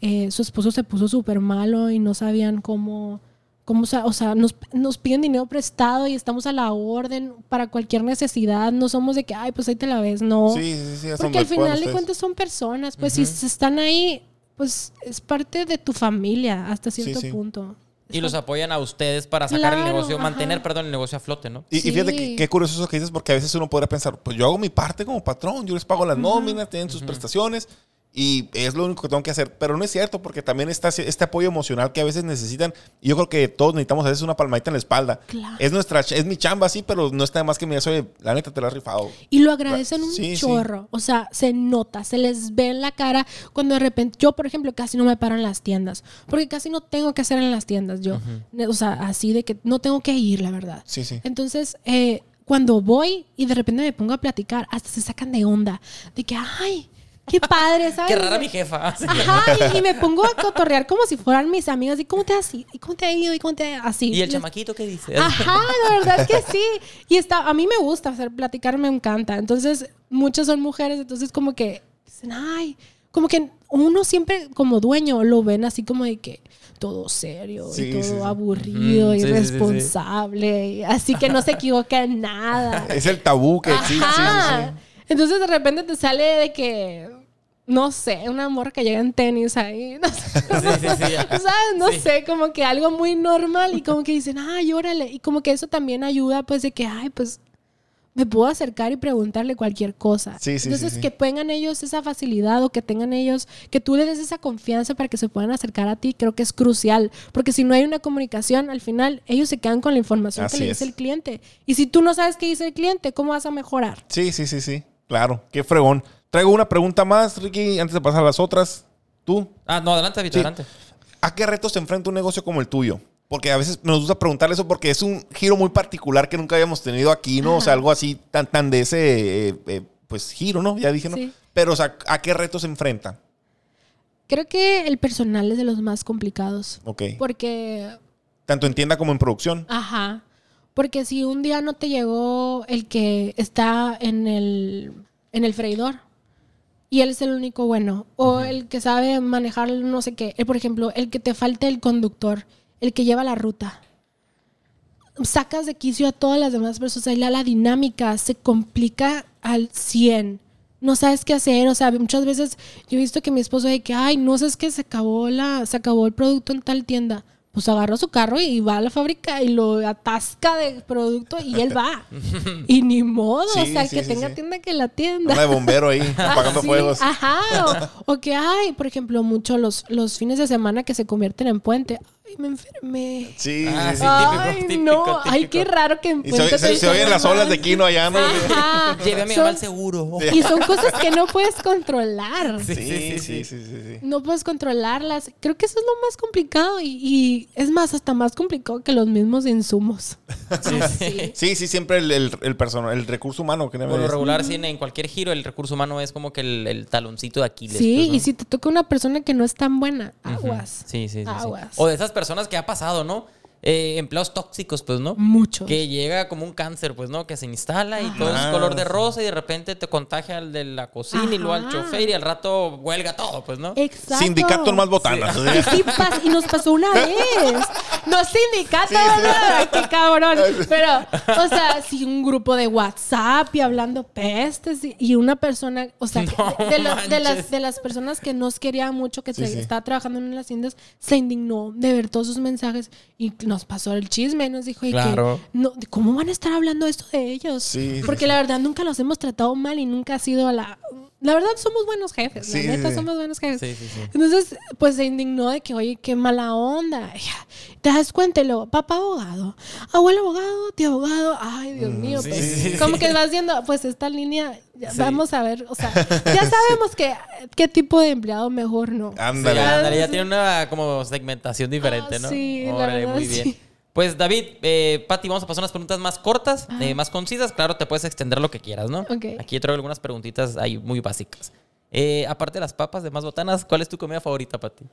eh, su esposo se puso súper malo y no sabían cómo, cómo o sea, nos, nos piden dinero prestado y estamos a la orden para cualquier necesidad, no somos de que, ay, pues ahí te la ves, no. Sí, sí, sí. Porque al final de cuentas son personas, pues si están ahí, pues es parte de tu familia hasta cierto sí. punto. Y los apoyan a ustedes para sacar el Claro, negocio, ajá. mantener, perdón, el negocio a flote, ¿no? Y, y fíjate Sí. que- qué curioso eso que dices, porque a veces uno podría pensar, pues yo hago mi parte como patrón, yo les pago las nóminas, tienen sus prestaciones y es lo único que tengo que hacer. Pero no es cierto, porque también está este apoyo emocional que a veces necesitan. Y yo creo que todos necesitamos a veces una palmadita en la espalda. Claro. Es nuestra, es mi chamba, sí, pero no está más que me digas, oye, la neta te la has rifado. Y lo agradecen un Sí, sí. chorro. O sea, se nota, se les ve en la cara cuando de repente, yo por ejemplo casi no me paro en las tiendas, porque casi no tengo que hacer en las tiendas yo. O sea, así de que no tengo que ir, la verdad. Sí, sí. Entonces, eh, cuando voy y de repente me pongo a platicar, hasta se sacan de onda, de que, ay, qué padre, ¿sabes? Qué rara mi jefa. Ajá, y, y me pongo a cotorrear como si fueran mis amigas. ¿Y cómo te has ido? ¿Y cómo te ha ido? ¿Y cómo te ha así? ¿Y el chamaquito qué dice? Ajá, la verdad es que sí. Y está, a mí me gusta hacer platicar, me encanta. Entonces, muchas son mujeres, entonces como que dicen, ay, como que uno siempre como dueño lo ven así como de que todo serio Sí, y todo sí, sí. aburrido, sí. irresponsable, y así que no se equivoca en nada. Es el tabú que existe. sí, sí, Ajá. sí. Entonces de repente te sale de que, no sé, una morra que llega en tenis ahí, no sé, Sí, sí, sí. ¿sabes? No Sí. sé, como que algo muy normal y como que dicen, ay, órale, y como que eso también ayuda pues de que, ay, pues me puedo acercar y preguntarle cualquier cosa. Sí, sí, Entonces sí, sí. que tengan ellos esa facilidad o que tengan ellos, que tú les des esa confianza para que se puedan acercar a ti, creo que es crucial, porque si no hay una comunicación, al final ellos se quedan con la información Así que le es. dice el cliente. Y si tú no sabes qué dice el cliente, ¿cómo vas a mejorar? Sí, sí, sí, sí. Claro, qué fregón. Traigo una pregunta más, Ricky, antes de pasar a las otras. Tú, Ah, no, adelante, Vito, Sí. adelante. ¿a qué retos se enfrenta un negocio como el tuyo? Porque a veces nos gusta preguntar eso porque es un giro muy particular que nunca habíamos tenido aquí, ¿no? O sea, algo así tan, tan de ese, eh, eh, pues, giro, ¿no? Ya dije, ¿no? Sí. Pero, o sea, ¿a qué retos se enfrenta? Creo que el personal es de los más complicados. Ok. Porque, Tanto en tienda como en producción. ajá, porque si un día no te llegó el que está en el, en el freidor y él es el único bueno, o el que sabe manejar no sé qué, eh, por ejemplo, el que te falte el conductor, el que lleva la ruta. Sacas de quicio a todas las demás personas, y la, la dinámica se complica al 100. No sabes qué hacer, o sea, muchas veces yo he visto que mi esposo de que, ay, no sabes que se acabó la, se acabó el producto en tal tienda. Pues agarra su carro y va a la fábrica y lo atasca de producto y él va. y ni modo, o sea, sí, que sí, tenga tienda que la tienda. Una de bombero ahí, apagando fuegos. Ajá. O, o que hay, por ejemplo, mucho los, los fines de semana que se convierten en puente. Ay, me enfermé. Sí, Ah, sí, sí, sí. Ay, típico, no. Ay, qué raro que Y se, se- se oyen las olas de Kino allá, ¿no? Ajá. Lleve a mi mamá al seguro. Y son cosas que no puedes controlar. Sí, sí, sí, sí, sí, sí. No puedes controlarlas. Creo que eso es lo más complicado y, y es más, hasta más complicado que los mismos insumos. Sí, sí. Sí, sí, siempre el, el, el, persona- el recurso humano. Que Por lo regular, sí, en- cualquier giro, el recurso humano es como que el, el taloncito de Aquiles. Sí, pues, ¿no? y si te toca una persona que no es tan buena, aguas. Sí, sí, sí, sí. Aguas. O de esas personas que ha pasado, ¿no? Eh, empleados tóxicos, pues, ¿no? Muchos. Que llega como un cáncer, pues, ¿no? Que se instala y todo es color de rosa y de repente te contagia al de la cocina y luego al chofer y al rato huelga todo, pues, ¿no? Exacto. Sindicato en más botanas. Y, sí pas- y nos pasó una vez. No sindicato, Sí, sí. ¿verdad? qué cabrón. Pero, o sea, si un grupo de WhatsApp y hablando pestes y, una persona, o sea, No de, de la- de las, de las personas que nos quería mucho, que Sí, se sí. estaba trabajando en las tiendas, se indignó de ver todos sus mensajes y nos pasó el chisme nos dijo, y Claro. que, no, ¿cómo van a estar hablando esto de ellos? Sí, Porque sí. la verdad nunca los hemos tratado mal y nunca ha sido la... La verdad somos buenos jefes, Sí, la neta sí. somos buenos jefes. Sí, sí, sí. Entonces, pues se indignó de que, oye, qué mala onda. Te das cuenta y luego, papá abogado, abuelo abogado, tío abogado. Ay, Dios mío. sí, pues, sí, sí. como que vas viendo, pues esta línea Sí. Vamos a ver, o sea, ya sabemos que, qué tipo de empleado mejor no. Sí, Ándale. ándale, ya tiene una como segmentación diferente, Ah, ¿no? sí, la Órale, verdad, muy bien. sí. Pues David, eh, Pati, vamos a pasar unas preguntas más cortas, Ah. eh, más concisas. Claro, te puedes extender lo que quieras, ¿no? Ok. Aquí traigo algunas preguntitas ahí muy básicas. Eh, aparte de las papas de más botanas, ¿cuál es tu comida favorita, Pati?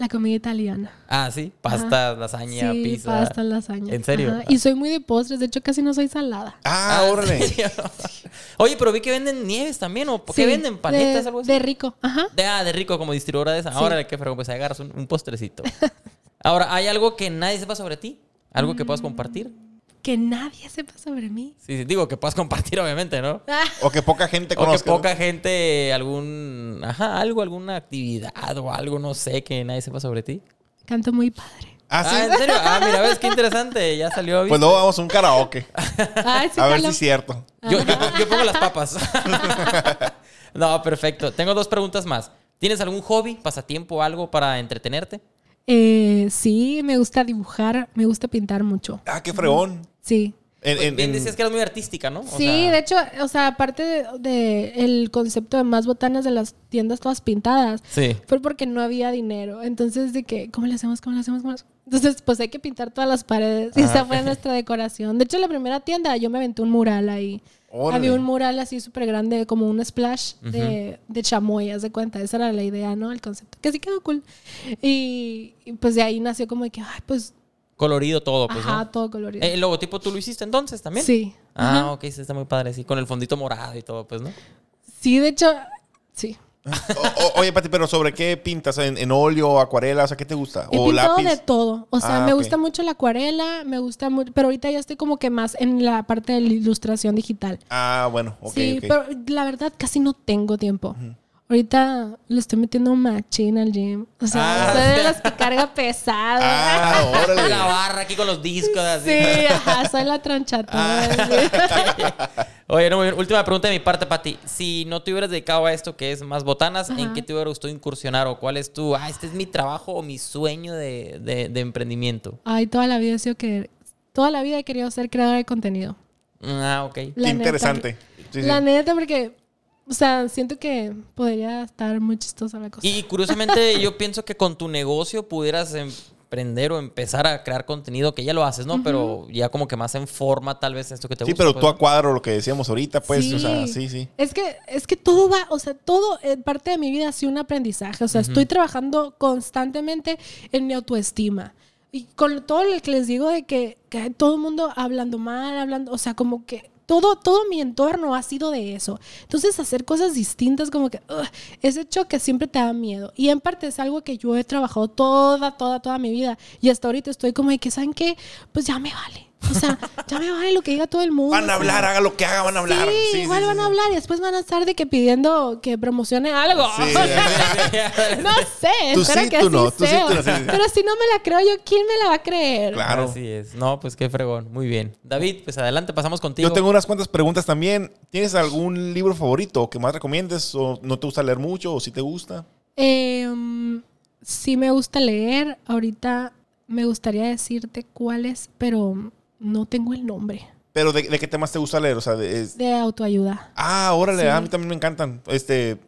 La comida italiana. Ah, sí, pasta, lasaña, sí, pizza. pasta, lasaña. ¿En serio? Ajá. Y soy muy de postres, de hecho casi no soy salada. Ah, ¿en órale. Oye, pero vi que venden nieves también, ¿o qué Sí, venden? ¿Paletas, de, algo así? De rico, ajá. De, ah, de rico, como distribuidora de esa. Sí. Ahora, qué fregón, pues agarras un, un postrecito. Ahora, ¿hay algo que nadie sepa sobre ti? ¿Algo que Mm. puedas compartir? Que nadie sepa sobre mí. Sí, sí, digo que puedas compartir, obviamente, ¿no? Ah, O que poca gente O que conozca. ¿no? poca gente, algún. Ajá, algo, alguna actividad o algo, no sé, que nadie sepa sobre ti. canto muy padre. Ah, sí. Ah, ¿en serio? Ah, mira, ves qué interesante. Ya salió. Pues luego vamos a un karaoke. Ay, sí, A ver si es cierto. Yo, yo- yo pongo las papas. no, perfecto. Tengo dos preguntas más. ¿Tienes algún hobby, pasatiempo, algo para entretenerte? Eh, sí, me gusta dibujar, me gusta pintar mucho. Ah, qué fregón. Sí. En- en- bien en- decías que eras muy artística, ¿no? O sí, sea, de hecho, o sea, aparte de, de el concepto de más botanas de las tiendas todas pintadas, Sí. fue porque no había dinero. Entonces, de que, ¿cómo le hacemos? ¿Cómo le hacemos? ¿Cómo le hacemos? Entonces, pues hay que pintar todas las paredes. Y esa fue nuestra decoración. De hecho, la primera tienda yo me aventé un mural ahí. Órale. Había un mural así súper grande, como un splash de, de chamoy, haz de cuenta. Esa era la idea, ¿no? El concepto. Que sí quedó cool. Y, y, pues de ahí nació como de que, ay, pues, Colorido todo, pues, ajá, ¿no? todo colorido. ¿El logotipo tú lo hiciste entonces también? Sí. Ah, Ajá. ok, sí, está muy padre, sí. Con el fondito morado y todo, pues, ¿no? Sí, de hecho, sí. O- oye, Pati, pero ¿sobre qué pintas? ¿En, en óleo, acuarela? O sea, ¿qué te gusta? He ¿O pintado lápiz? de todo. O sea, Ah, me ok. gusta mucho la acuarela, me gusta mucho, pero ahorita ya estoy como que más en la parte de la ilustración digital. Ah, bueno, ok, sí, ok. pero la verdad casi no tengo tiempo. Ahorita le estoy metiendo un machín al gym. O sea, Ah. soy de las que carga pesado. Ah, órale. La barra aquí con los discos, así. Sí, ajá, soy la tronchatona. sí. Oye, no, muy bien. última pregunta de mi parte, Pati. Si no te hubieras dedicado a esto que es más botanas, ¿en qué te hubiera gustado incursionar? ¿O cuál es tu, ah, este es mi trabajo o mi sueño de, de- de emprendimiento? Ay, toda la vida he sido que toda la vida he querido ser creadora de contenido. Ah, ok. La Qué neta. interesante. Sí, sí. La neta, porque, o sea, siento que podría estar muy chistosa la cosa. Y curiosamente yo pienso que con tu negocio pudieras emprender o empezar a crear contenido, que ya lo haces, ¿no? Pero ya como que más en forma tal vez esto que te Sí, gusta. pero pues, tú a cuadro lo que decíamos ahorita, pues, Sí. o sea, sí, sí. Es que, es que todo va, o sea, todo en parte de mi vida ha sido un aprendizaje. O sea, estoy trabajando constantemente en mi autoestima. Y con todo lo que les digo de que, que todo el mundo hablando mal, hablando, o sea, como que todo, todo mi entorno ha sido de eso. Entonces, hacer cosas distintas, como que ese choque siempre te da miedo. Y en parte es algo que yo he trabajado toda, toda, toda mi vida. Y hasta ahorita estoy como de que, ¿saben qué? Pues ya me vale. O sea, ya me vale lo que diga todo el mundo. Van a hablar, haga lo que haga, van a hablar. Sí, igual sí, van a sí. hablar y después van a estar de que pidiendo que promocione algo. Sí, no sé, Tú espero sí, que tú así no, tú sí, sea. tú no, sí, sí. Pero si no me la creo yo, ¿quién me la va a creer? Claro. Así es. No, pues qué fregón. Muy bien. David, pues adelante, pasamos contigo. Yo tengo unas cuantas preguntas también. ¿Tienes algún libro favorito que más recomiendes? ¿O no te gusta leer mucho? ¿O si te gusta? Eh, mm, sí me gusta leer. Ahorita me gustaría decirte cuál es, pero no tengo el nombre. Pero ¿de, de qué temas te gusta leer? O sea, de- es- De autoayuda. Ah, órale, Sí. a mí también me encantan. Este,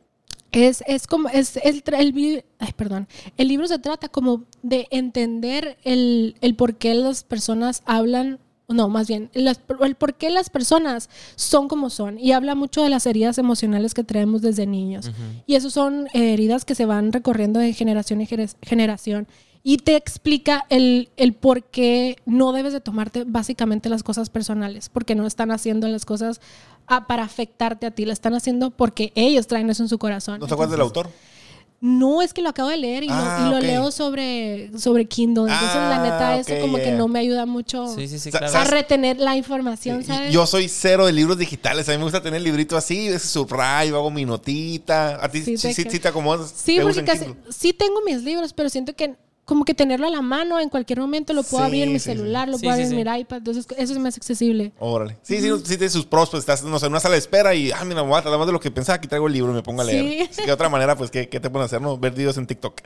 Es, es como, es el, el, ay, perdón. El libro se trata como de entender el, el por qué las personas hablan, no, más bien, las- el por qué las personas son como son. Y habla mucho de las heridas emocionales que traemos desde niños. Y eso son eh, heridas que se van recorriendo de generación en generación. Y te explica el, el por qué no debes de tomarte básicamente las cosas personales, porque no están haciendo las cosas ah, para afectarte a ti, lo están haciendo porque ellos traen eso en su corazón. ¿no te acuerdas del autor? No, es que lo acabo de leer y, lo- Ah, y lo, ok. leo sobre, sobre Kindle. Entonces, la Ah, neta, eso como que no me ayuda mucho Sí, sí, sí, Sa- claro. a ¿sabes? retener la información, ¿sabes? Yo soy cero de libros digitales. A mí me gusta tener el librito así, subrayo, hago mi notita. ¿A ti sí, Sí, sí, te te acomodas? Sí, ¿Te porque casi, sí tengo mis libros, pero siento que como que tenerlo a la mano en cualquier momento lo puedo Sí, abrir en mi sí, sí. celular, lo puedo sí, abrir en sí. mi iPad, entonces eso es más accesible. Órale. Sí, sí, sí, tiene sus pros. Pues estás no sé, en una sala de espera y, ah, mira, voy a más de lo que pensaba. Aquí traigo el libro y me pongo a leer. Sí. Así que de otra manera, pues, ¿qué, qué te pueden hacer? No? Ver videos en TikTok.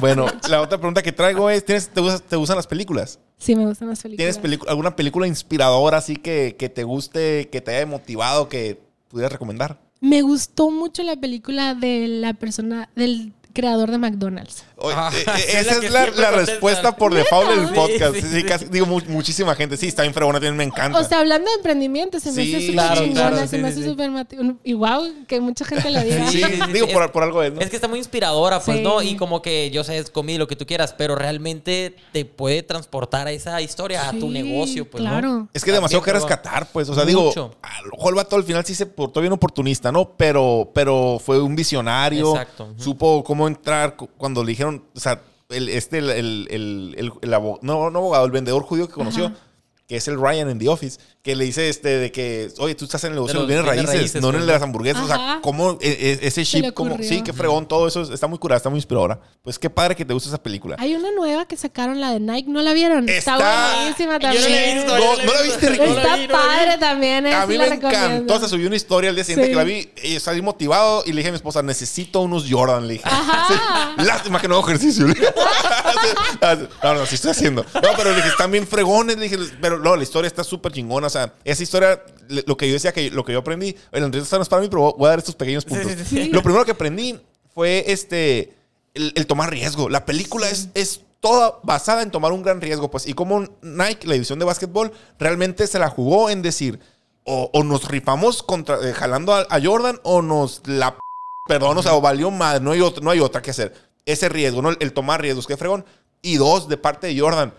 Bueno, la otra pregunta que traigo es, ¿tienes, te, gustan, ¿te gustan las películas? Sí, me gustan las películas. ¿Tienes alguna película inspiradora así que, que te guste, que te haya motivado, que pudieras recomendar. Me gustó mucho la película de la persona, del creador de McDonald's. Oye, Ah, eh, eh, esa la es la, respuesta por default del Sí, podcast. sí, Sí, sí. casi- digo, mu- muchísima gente. Sí, está bien fregona, también me encanta. O sea, hablando de emprendimiento, se me Sí, hace súper claro, chingona, claro, se sí, me sí, hace súper Y wow, que mucha gente la diga. sí, sí, sí, digo, sí. por, por algo es, ¿no? Es que está muy inspiradora, pues, Sí. ¿no? Y como que yo sé, es comida, lo que tú quieras, pero realmente te puede transportar a esa historia, a tu negocio, pues, ¿no? claro. Es que demasiado que rescatar, pues. O sea, digo, a lo mejor el vato al final sí se portó bien oportunista, ¿no? Pero, pero fue un visionario. Exacto. Supo cómo entrar cu- cuando le dijeron, o sea, el, este, el, el, el, el- el abo- no, no abogado, el vendedor judío que conoció. Ajá. Que es el Ryan en The Office, que le dice este de que, oye, tú estás en el negocio de los bienes raíces, raíces, no en el de las hamburguesas. O sea, Ajá. cómo e- e- ese chip, como, sí, qué fregón, todo eso está muy curada, está muy inspiradora. Pues qué padre que te guste esa película. Hay una nueva que sacaron, la de Nike, ¿no la vieron? Está, Está- buenísima también. visto, No, yo ¿no la viste, Ricky? Está vi, padre también, eh, A mí me encantó. Se subió una historia al día siguiente Sí. que la vi y salí motivado y le dije a mi esposa, necesito unos Jordan. Le dije. Ajá. Sí. Lástima que no hago ejercicio. Le dije. no, no, sí estoy haciendo. No, pero le dije, están bien fregones. Le dije, pero no, la historia está súper chingona. Sea, esa historia, lo que yo decía, que lo que yo aprendí, el entrevista no es para mí, pero voy a dar estos pequeños puntos. sí, sí. Lo primero que aprendí fue este, el, el tomar riesgo. La película es, es toda basada en tomar un gran riesgo. Pues, y como Nike, la división de básquetbol, realmente se la jugó en decir, o, o nos rifamos contra, eh, jalando a, a Jordan, o nos la... Perdón, o sea, o valió más, no hay, otra, no hay otra que hacer. Ese riesgo, ¿no? El, el tomar riesgos, qué fregón. Y dos, de parte de Jordan,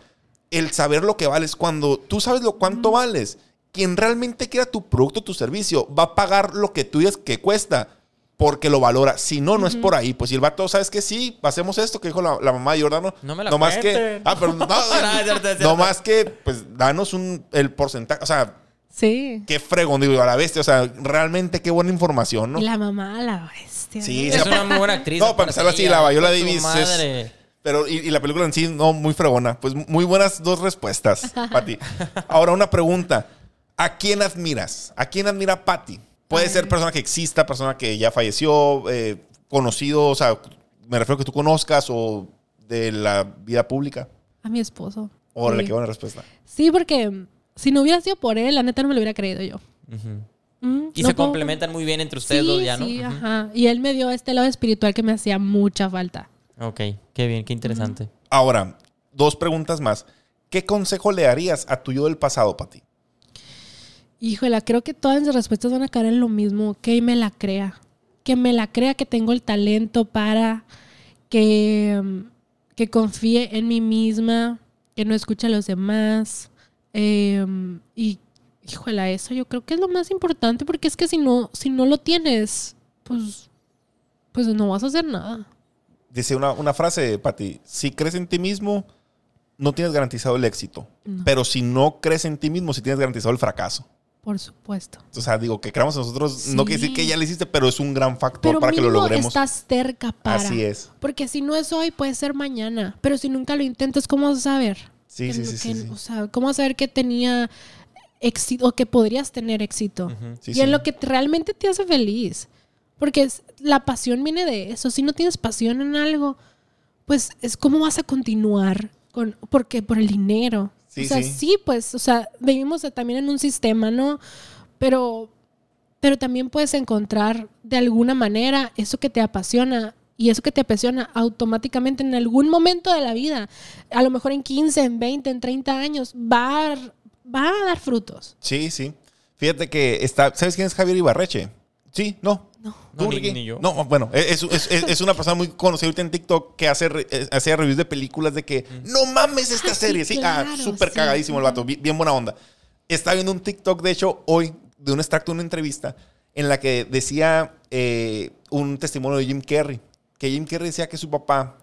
el saber lo que vales. Cuando tú sabes lo cuánto vales, quien realmente quiera tu producto, tu servicio, va a pagar lo que tú digas que cuesta porque lo valora. Si no, no es por ahí. Pues si el vato, ¿sabes que Sí, hacemos esto que dijo la, la mamá de Jordano. No me la más que. Ah, pero no, No, es es no más que, pues, danos un, el porcentaje. O sea, Sí. qué fregón, digo, a la bestia. O sea, realmente qué buena información, ¿no? Y la mamá, la bestia. Sí, Es sí, una muy buena actriz. No, para empezar así, la Viola Davis es- Madre. Pero, y, y la película en sí, no, muy fregona. Pues muy buenas dos respuestas, Pati. Ahora, una pregunta. ¿A quién admiras? ¿A quién admira Pati? Puede ser persona que exista, persona que ya falleció, eh, conocido, o sea, me refiero a que tú conozcas o de la vida pública. A mi esposo. Órale, Sí. qué buena respuesta. Sí, porque mm, si no hubiera sido por él, la neta no me lo hubiera creído yo. Mm, Y no se puedo- complementan muy bien entre ustedes sí, dos ya, ¿no? Sí, Ujú. ajá. Y él me dio este lado espiritual que me hacía mucha falta. Ok, qué bien, qué interesante. Ahora, dos preguntas más. ¿Qué consejo le darías a tu yo del pasado, Pati? Híjole, creo que todas mis respuestas van a caer en lo mismo. Que me la crea. Que me la crea que tengo el talento para que, que confíe en mí misma, que no escuche a los demás. eh, y, híjole, eso yo creo que es lo más importante porque es que si no, si no lo tienes, pues, pues no vas a hacer nada. Dice una, una frase, Pati. Si crees en ti mismo, no tienes garantizado el éxito. Pero si no crees en ti mismo, sí tienes garantizado el fracaso. Por supuesto. O sea, digo, que creamos nosotros, no quiere decir que ya lo hiciste, pero es un gran factor Pero para que lo logremos. estás cerca para. Así es. Porque si no es hoy, puede ser mañana. Pero si nunca lo intentas, ¿cómo vas a saber? Sí, sí, no- sí, que- sí. O sea, ¿cómo vas a saber que tenía éxito o que podrías tener éxito? Sí, y en lo que te- realmente te hace feliz. Porque la pasión viene de eso. Si no tienes pasión en algo, pues es cómo vas a continuar con porque por el dinero. Sí, o sea, sí. sí. pues, o sea, vivimos también en un sistema, ¿no? Pero pero también puedes encontrar de alguna manera eso que te apasiona y eso que te apasiona automáticamente en algún momento de la vida, a lo mejor en 15, en 20, en 30 años, va a, dar- va a dar frutos. Sí, sí. Fíjate que está. ¿Sabes quién es Javier Ibarreche? Sí, no. No. ¿Tú, No, ni- yo. No, bueno, es, es- es- es una persona muy conocida ahorita en TikTok que hace, eh, hace reviews de películas de que no mames esta Ah, sí, serie. Sí, ah, claro, súper sí. cagadísimo el vato, bi- bien buena onda. Está viendo un TikTok, de hecho, hoy, de un extracto de una entrevista en la que decía eh, un testimonio de Jim Carrey. Que Jim Carrey decía que su papá,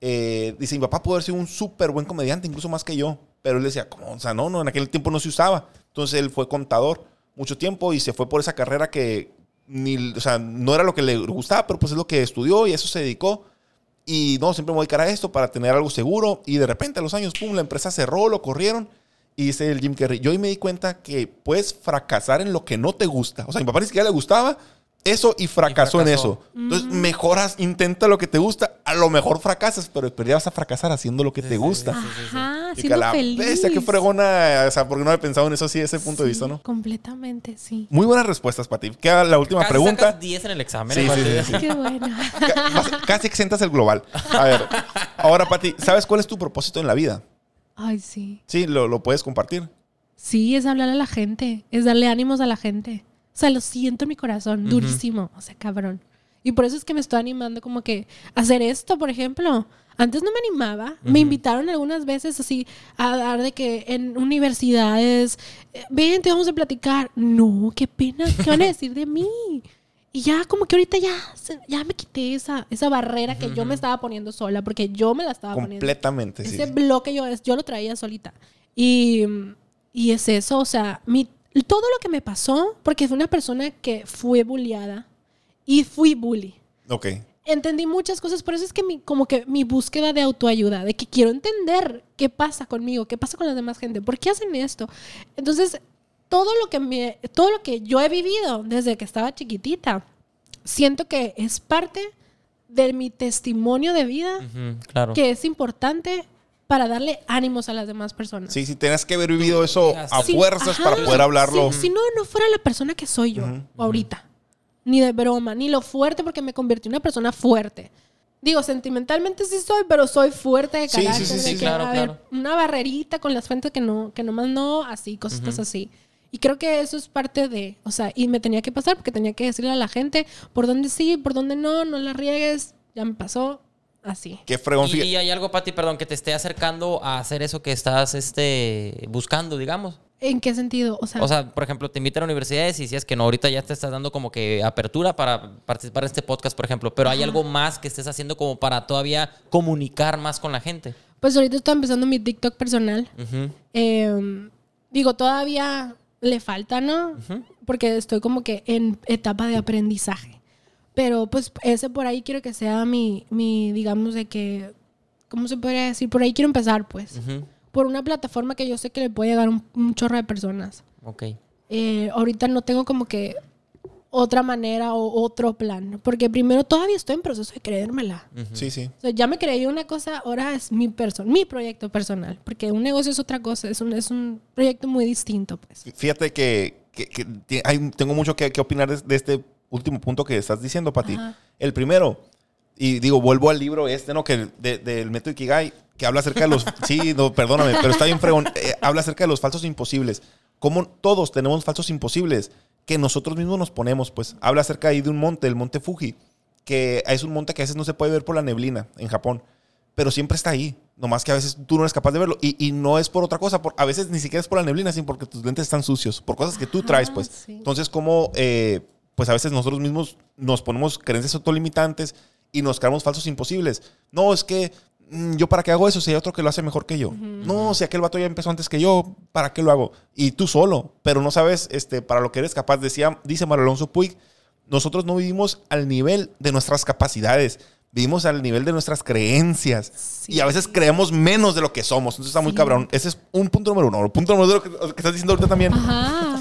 eh, dice, mi papá pudo haber sido un súper buen comediante, incluso más que yo. Pero él decía, ¿cómo? O sea, no, no, en aquel tiempo no se usaba. Entonces él fue contador mucho tiempo y se fue por esa carrera que ni, o sea, no era lo que le gustaba, pero pues es lo que estudió y eso se dedicó. Y no, siempre me voy a dedicar a esto para tener algo seguro. Y de repente a los años, pum, la empresa cerró, lo corrieron. Y dice el Jim Carrey, yo hoy me di cuenta que puedes fracasar en lo que no te gusta. O sea, a mi papá ni siquiera le gustaba eso y fracasó, en fracasó. eso. Entonces, mejoras, intenta lo que te gusta. A lo mejor fracasas, pero pero ya vas a fracasar haciendo lo que te gusta. Ajá, Y que siendo la feliz. bestia, qué fregona. O sea, porque no había pensado en eso así, ese punto de vista, ¿no? Completamente, sí. Muy buenas respuestas, Pati. Queda la última Casi pregunta. sacas 10 en el examen. Sí, ¿eh, sí, sí, sí. Qué bueno. Casi exentas el global. A ver, ahora, Pati, ¿sabes cuál es tu propósito en la vida? Ay, sí. Sí, lo, lo puedes compartir. Sí, es hablar a la gente, es darle ánimos a la gente. O sea, lo siento en mi corazón, durísimo, o sea, cabrón. Y por eso es que me estoy animando como que a hacer esto, por ejemplo. Antes no me animaba. Me invitaron algunas veces así a dar de que en universidades, eh, ven, te vamos a platicar. No, qué pena, ¿qué van a decir de mí? Y ya como que ahorita ya, ya me quité esa, esa barrera que yo me estaba poniendo sola, porque yo me la estaba poniendo. Completamente, sí. Ese bloque yo, yo lo traía solita. Y, y es eso, o sea, mi, todo lo que me pasó, porque fue una persona que fue bulliada y fui bully. Ok. Entendí muchas cosas, por eso es que mi, como que mi búsqueda de autoayuda, de que quiero entender qué pasa conmigo, qué pasa con la demás gente, por qué hacen esto. Entonces, todo lo que me, todo lo que yo he vivido desde que estaba chiquitita, siento que es parte de mi testimonio de vida claro. que es importante para darle ánimos a las demás personas. Sí, sí, tienes que haber vivido eso a Sí, fuerzas ajá. para poder hablarlo. Sí, si no, no fuera la persona que soy yo ahorita. Ni de broma, ni lo fuerte porque me convertí en una persona fuerte. Digo, sentimentalmente sí soy, pero soy fuerte de Sí, sí, carácter. sí, de sí, que, claro, a ver, claro. Una barrerita con las fuentes que no, que nomás no, así, cositas así. Y creo que eso es parte de, o sea, y me tenía que pasar porque tenía que decirle a la gente por dónde sí, por dónde no, no la riegues, ya me pasó, así. Qué fregón. Y, y hay algo, Pati, perdón, que te esté acercando a hacer eso que estás este, buscando, digamos. ¿En qué sentido? O sea, O sea, por ejemplo, te invitan a universidades y si es que no, ahorita ya te estás dando como que apertura para participar en este podcast, por ejemplo, pero hay algo más que estés haciendo como para todavía comunicar más con la gente. pues ahorita estoy empezando mi TikTok personal. Eh, digo, todavía le falta, ¿no? Porque estoy como que en etapa de aprendizaje. Pero pues ese por ahí quiero que sea mi, mi digamos, de que, ¿cómo se podría decir? Por ahí quiero empezar, pues. Ujú. Por una plataforma que yo sé que le puede llegar un, un chorro de personas. Ok. Eh, ahorita no tengo como que otra manera o otro plan. Porque primero todavía estoy en proceso de creérmela. Sí, sí. O sea, ya me creí una cosa, ahora es mi person mi proyecto personal, porque un negocio es otra cosa, es un, es un proyecto muy distinto, pues. Fíjate que, que- que hay- tengo mucho que, que opinar de, de este último punto que estás diciendo, Pati. Ajá. El primero, y digo, vuelvo al libro este, ¿no? Que de- del método Ikigai, que habla acerca de los... sí, no, perdóname, pero está bien fregón. Eh, habla acerca de los falsos imposibles. Como todos tenemos falsos imposibles que nosotros mismos nos ponemos, pues. Habla acerca ahí de un monte, el monte Fuji, que es un monte que a veces no se puede ver por la neblina en Japón pero siempre está ahí. Nomás que a veces tú no eres capaz de verlo. Y, y no es por otra cosa. Por, a veces ni siquiera es por la neblina, sino porque tus lentes están sucios. Por cosas que tú traes, pues. sí. Entonces, como, eh, pues a veces nosotros mismos nos ponemos creencias autolimitantes y nos creamos falsos imposibles. No, es que mm, yo para qué hago eso si hay otro que lo hace mejor que yo. No, si aquel vato ya empezó antes que yo, ¿para qué lo hago? Y tú solo, pero no sabes este, para lo que eres capaz. Decía, dice Mario Alonso Puig, nosotros no vivimos al nivel de nuestras capacidades, vivimos al nivel de nuestras creencias. Y a veces creemos menos de lo que somos. Entonces está muy Sí. cabrón. Ese es un punto número uno. El punto número dos, lo que, lo que estás diciendo ahorita también. Ajá.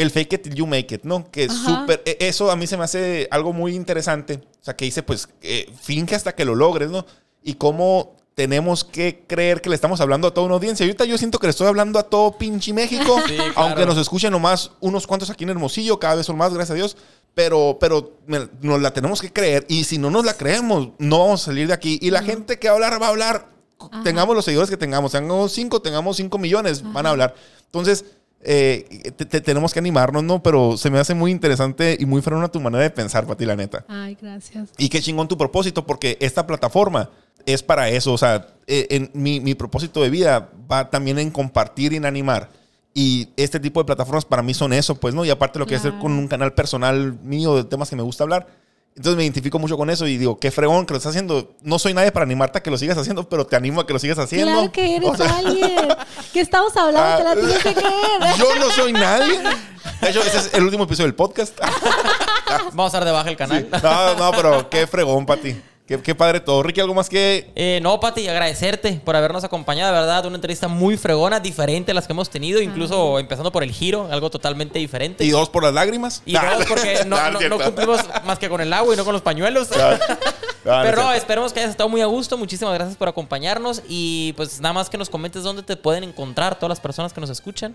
El fake it till you make it, ¿no? Que es Ajá. súper. e- Eso a mí se me hace algo muy interesante. O sea, que dice, pues, eh, finge hasta que lo logres, ¿no? Y cómo tenemos que creer que le estamos hablando a toda una audiencia. Ahorita yo siento que le estoy hablando a todo pinche México. Sí, claro. Aunque nos escuchen nomás unos cuantos aquí en Hermosillo, cada vez son más, gracias a Dios. Pero, pero me- nos la tenemos que creer. Y si no nos la creemos, no vamos a salir de aquí. Y la gente que va a hablar, va a hablar. Ajá. Tengamos los seguidores que tengamos. Tengamos cinco, tengamos cinco millones, van a hablar. Entonces, eh, te- te- tenemos que animarnos, ¿no? Pero se me hace muy interesante y muy fregona tu manera de pensar, Pati, la neta. Ay, gracias. Y qué chingón tu propósito, porque esta plataforma es para eso. O sea, eh, en mi, mi propósito de vida va también en compartir y en animar. Y este tipo de plataformas para mí son eso, pues, ¿no? Y aparte lo que hacer Claro. con un canal personal mío de temas que me gusta hablar. Entonces me identifico mucho con eso y digo, qué fregón que lo estás haciendo. No soy nadie para animarte a que lo sigas haciendo, pero te animo a que lo sigas haciendo. Claro que eres O sea, alguien. que estamos hablando, te la tienes que creer. Yo no soy nadie. De hecho, ese es el último episodio del podcast. Vamos a dar de baja el canal. No, no, pero qué fregón, Pati. Qué, qué padre todo. Ricky, ¿algo más que...? Eh, no, Pati, agradecerte por habernos acompañado, de verdad. Una entrevista muy fregona, diferente a las que hemos tenido, incluso empezando por el giro, algo totalmente diferente. ¿Y dos por las lágrimas? Y dos, porque no, No, es no- cierto. no cumplimos más que con el agua y no con los pañuelos. Pero no, esperemos que hayas estado muy a gusto. Muchísimas gracias por acompañarnos. Y pues nada más que nos comentes dónde te pueden encontrar todas las personas que nos escuchan.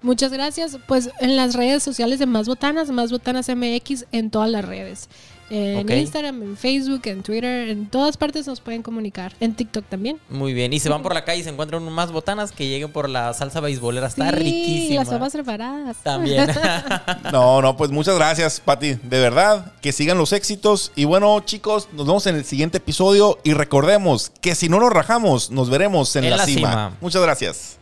Muchas gracias. Pues en las redes sociales de Más Botanas, Más Botanas MX, en todas las redes. En. Instagram, en Facebook, en Twitter, en todas partes nos pueden comunicar. En TikTok también. Muy bien. Y se van por la calle y se encuentran más botanas que lleguen por la salsa beisbolera. Está Sí, riquísima. las papas preparadas. También. No, no, pues muchas gracias, Pati. De verdad, que sigan los éxitos. Y bueno, chicos, nos vemos en el siguiente episodio. Y recordemos que si no nos rajamos, nos veremos en, En la, la cima. cima. Muchas gracias.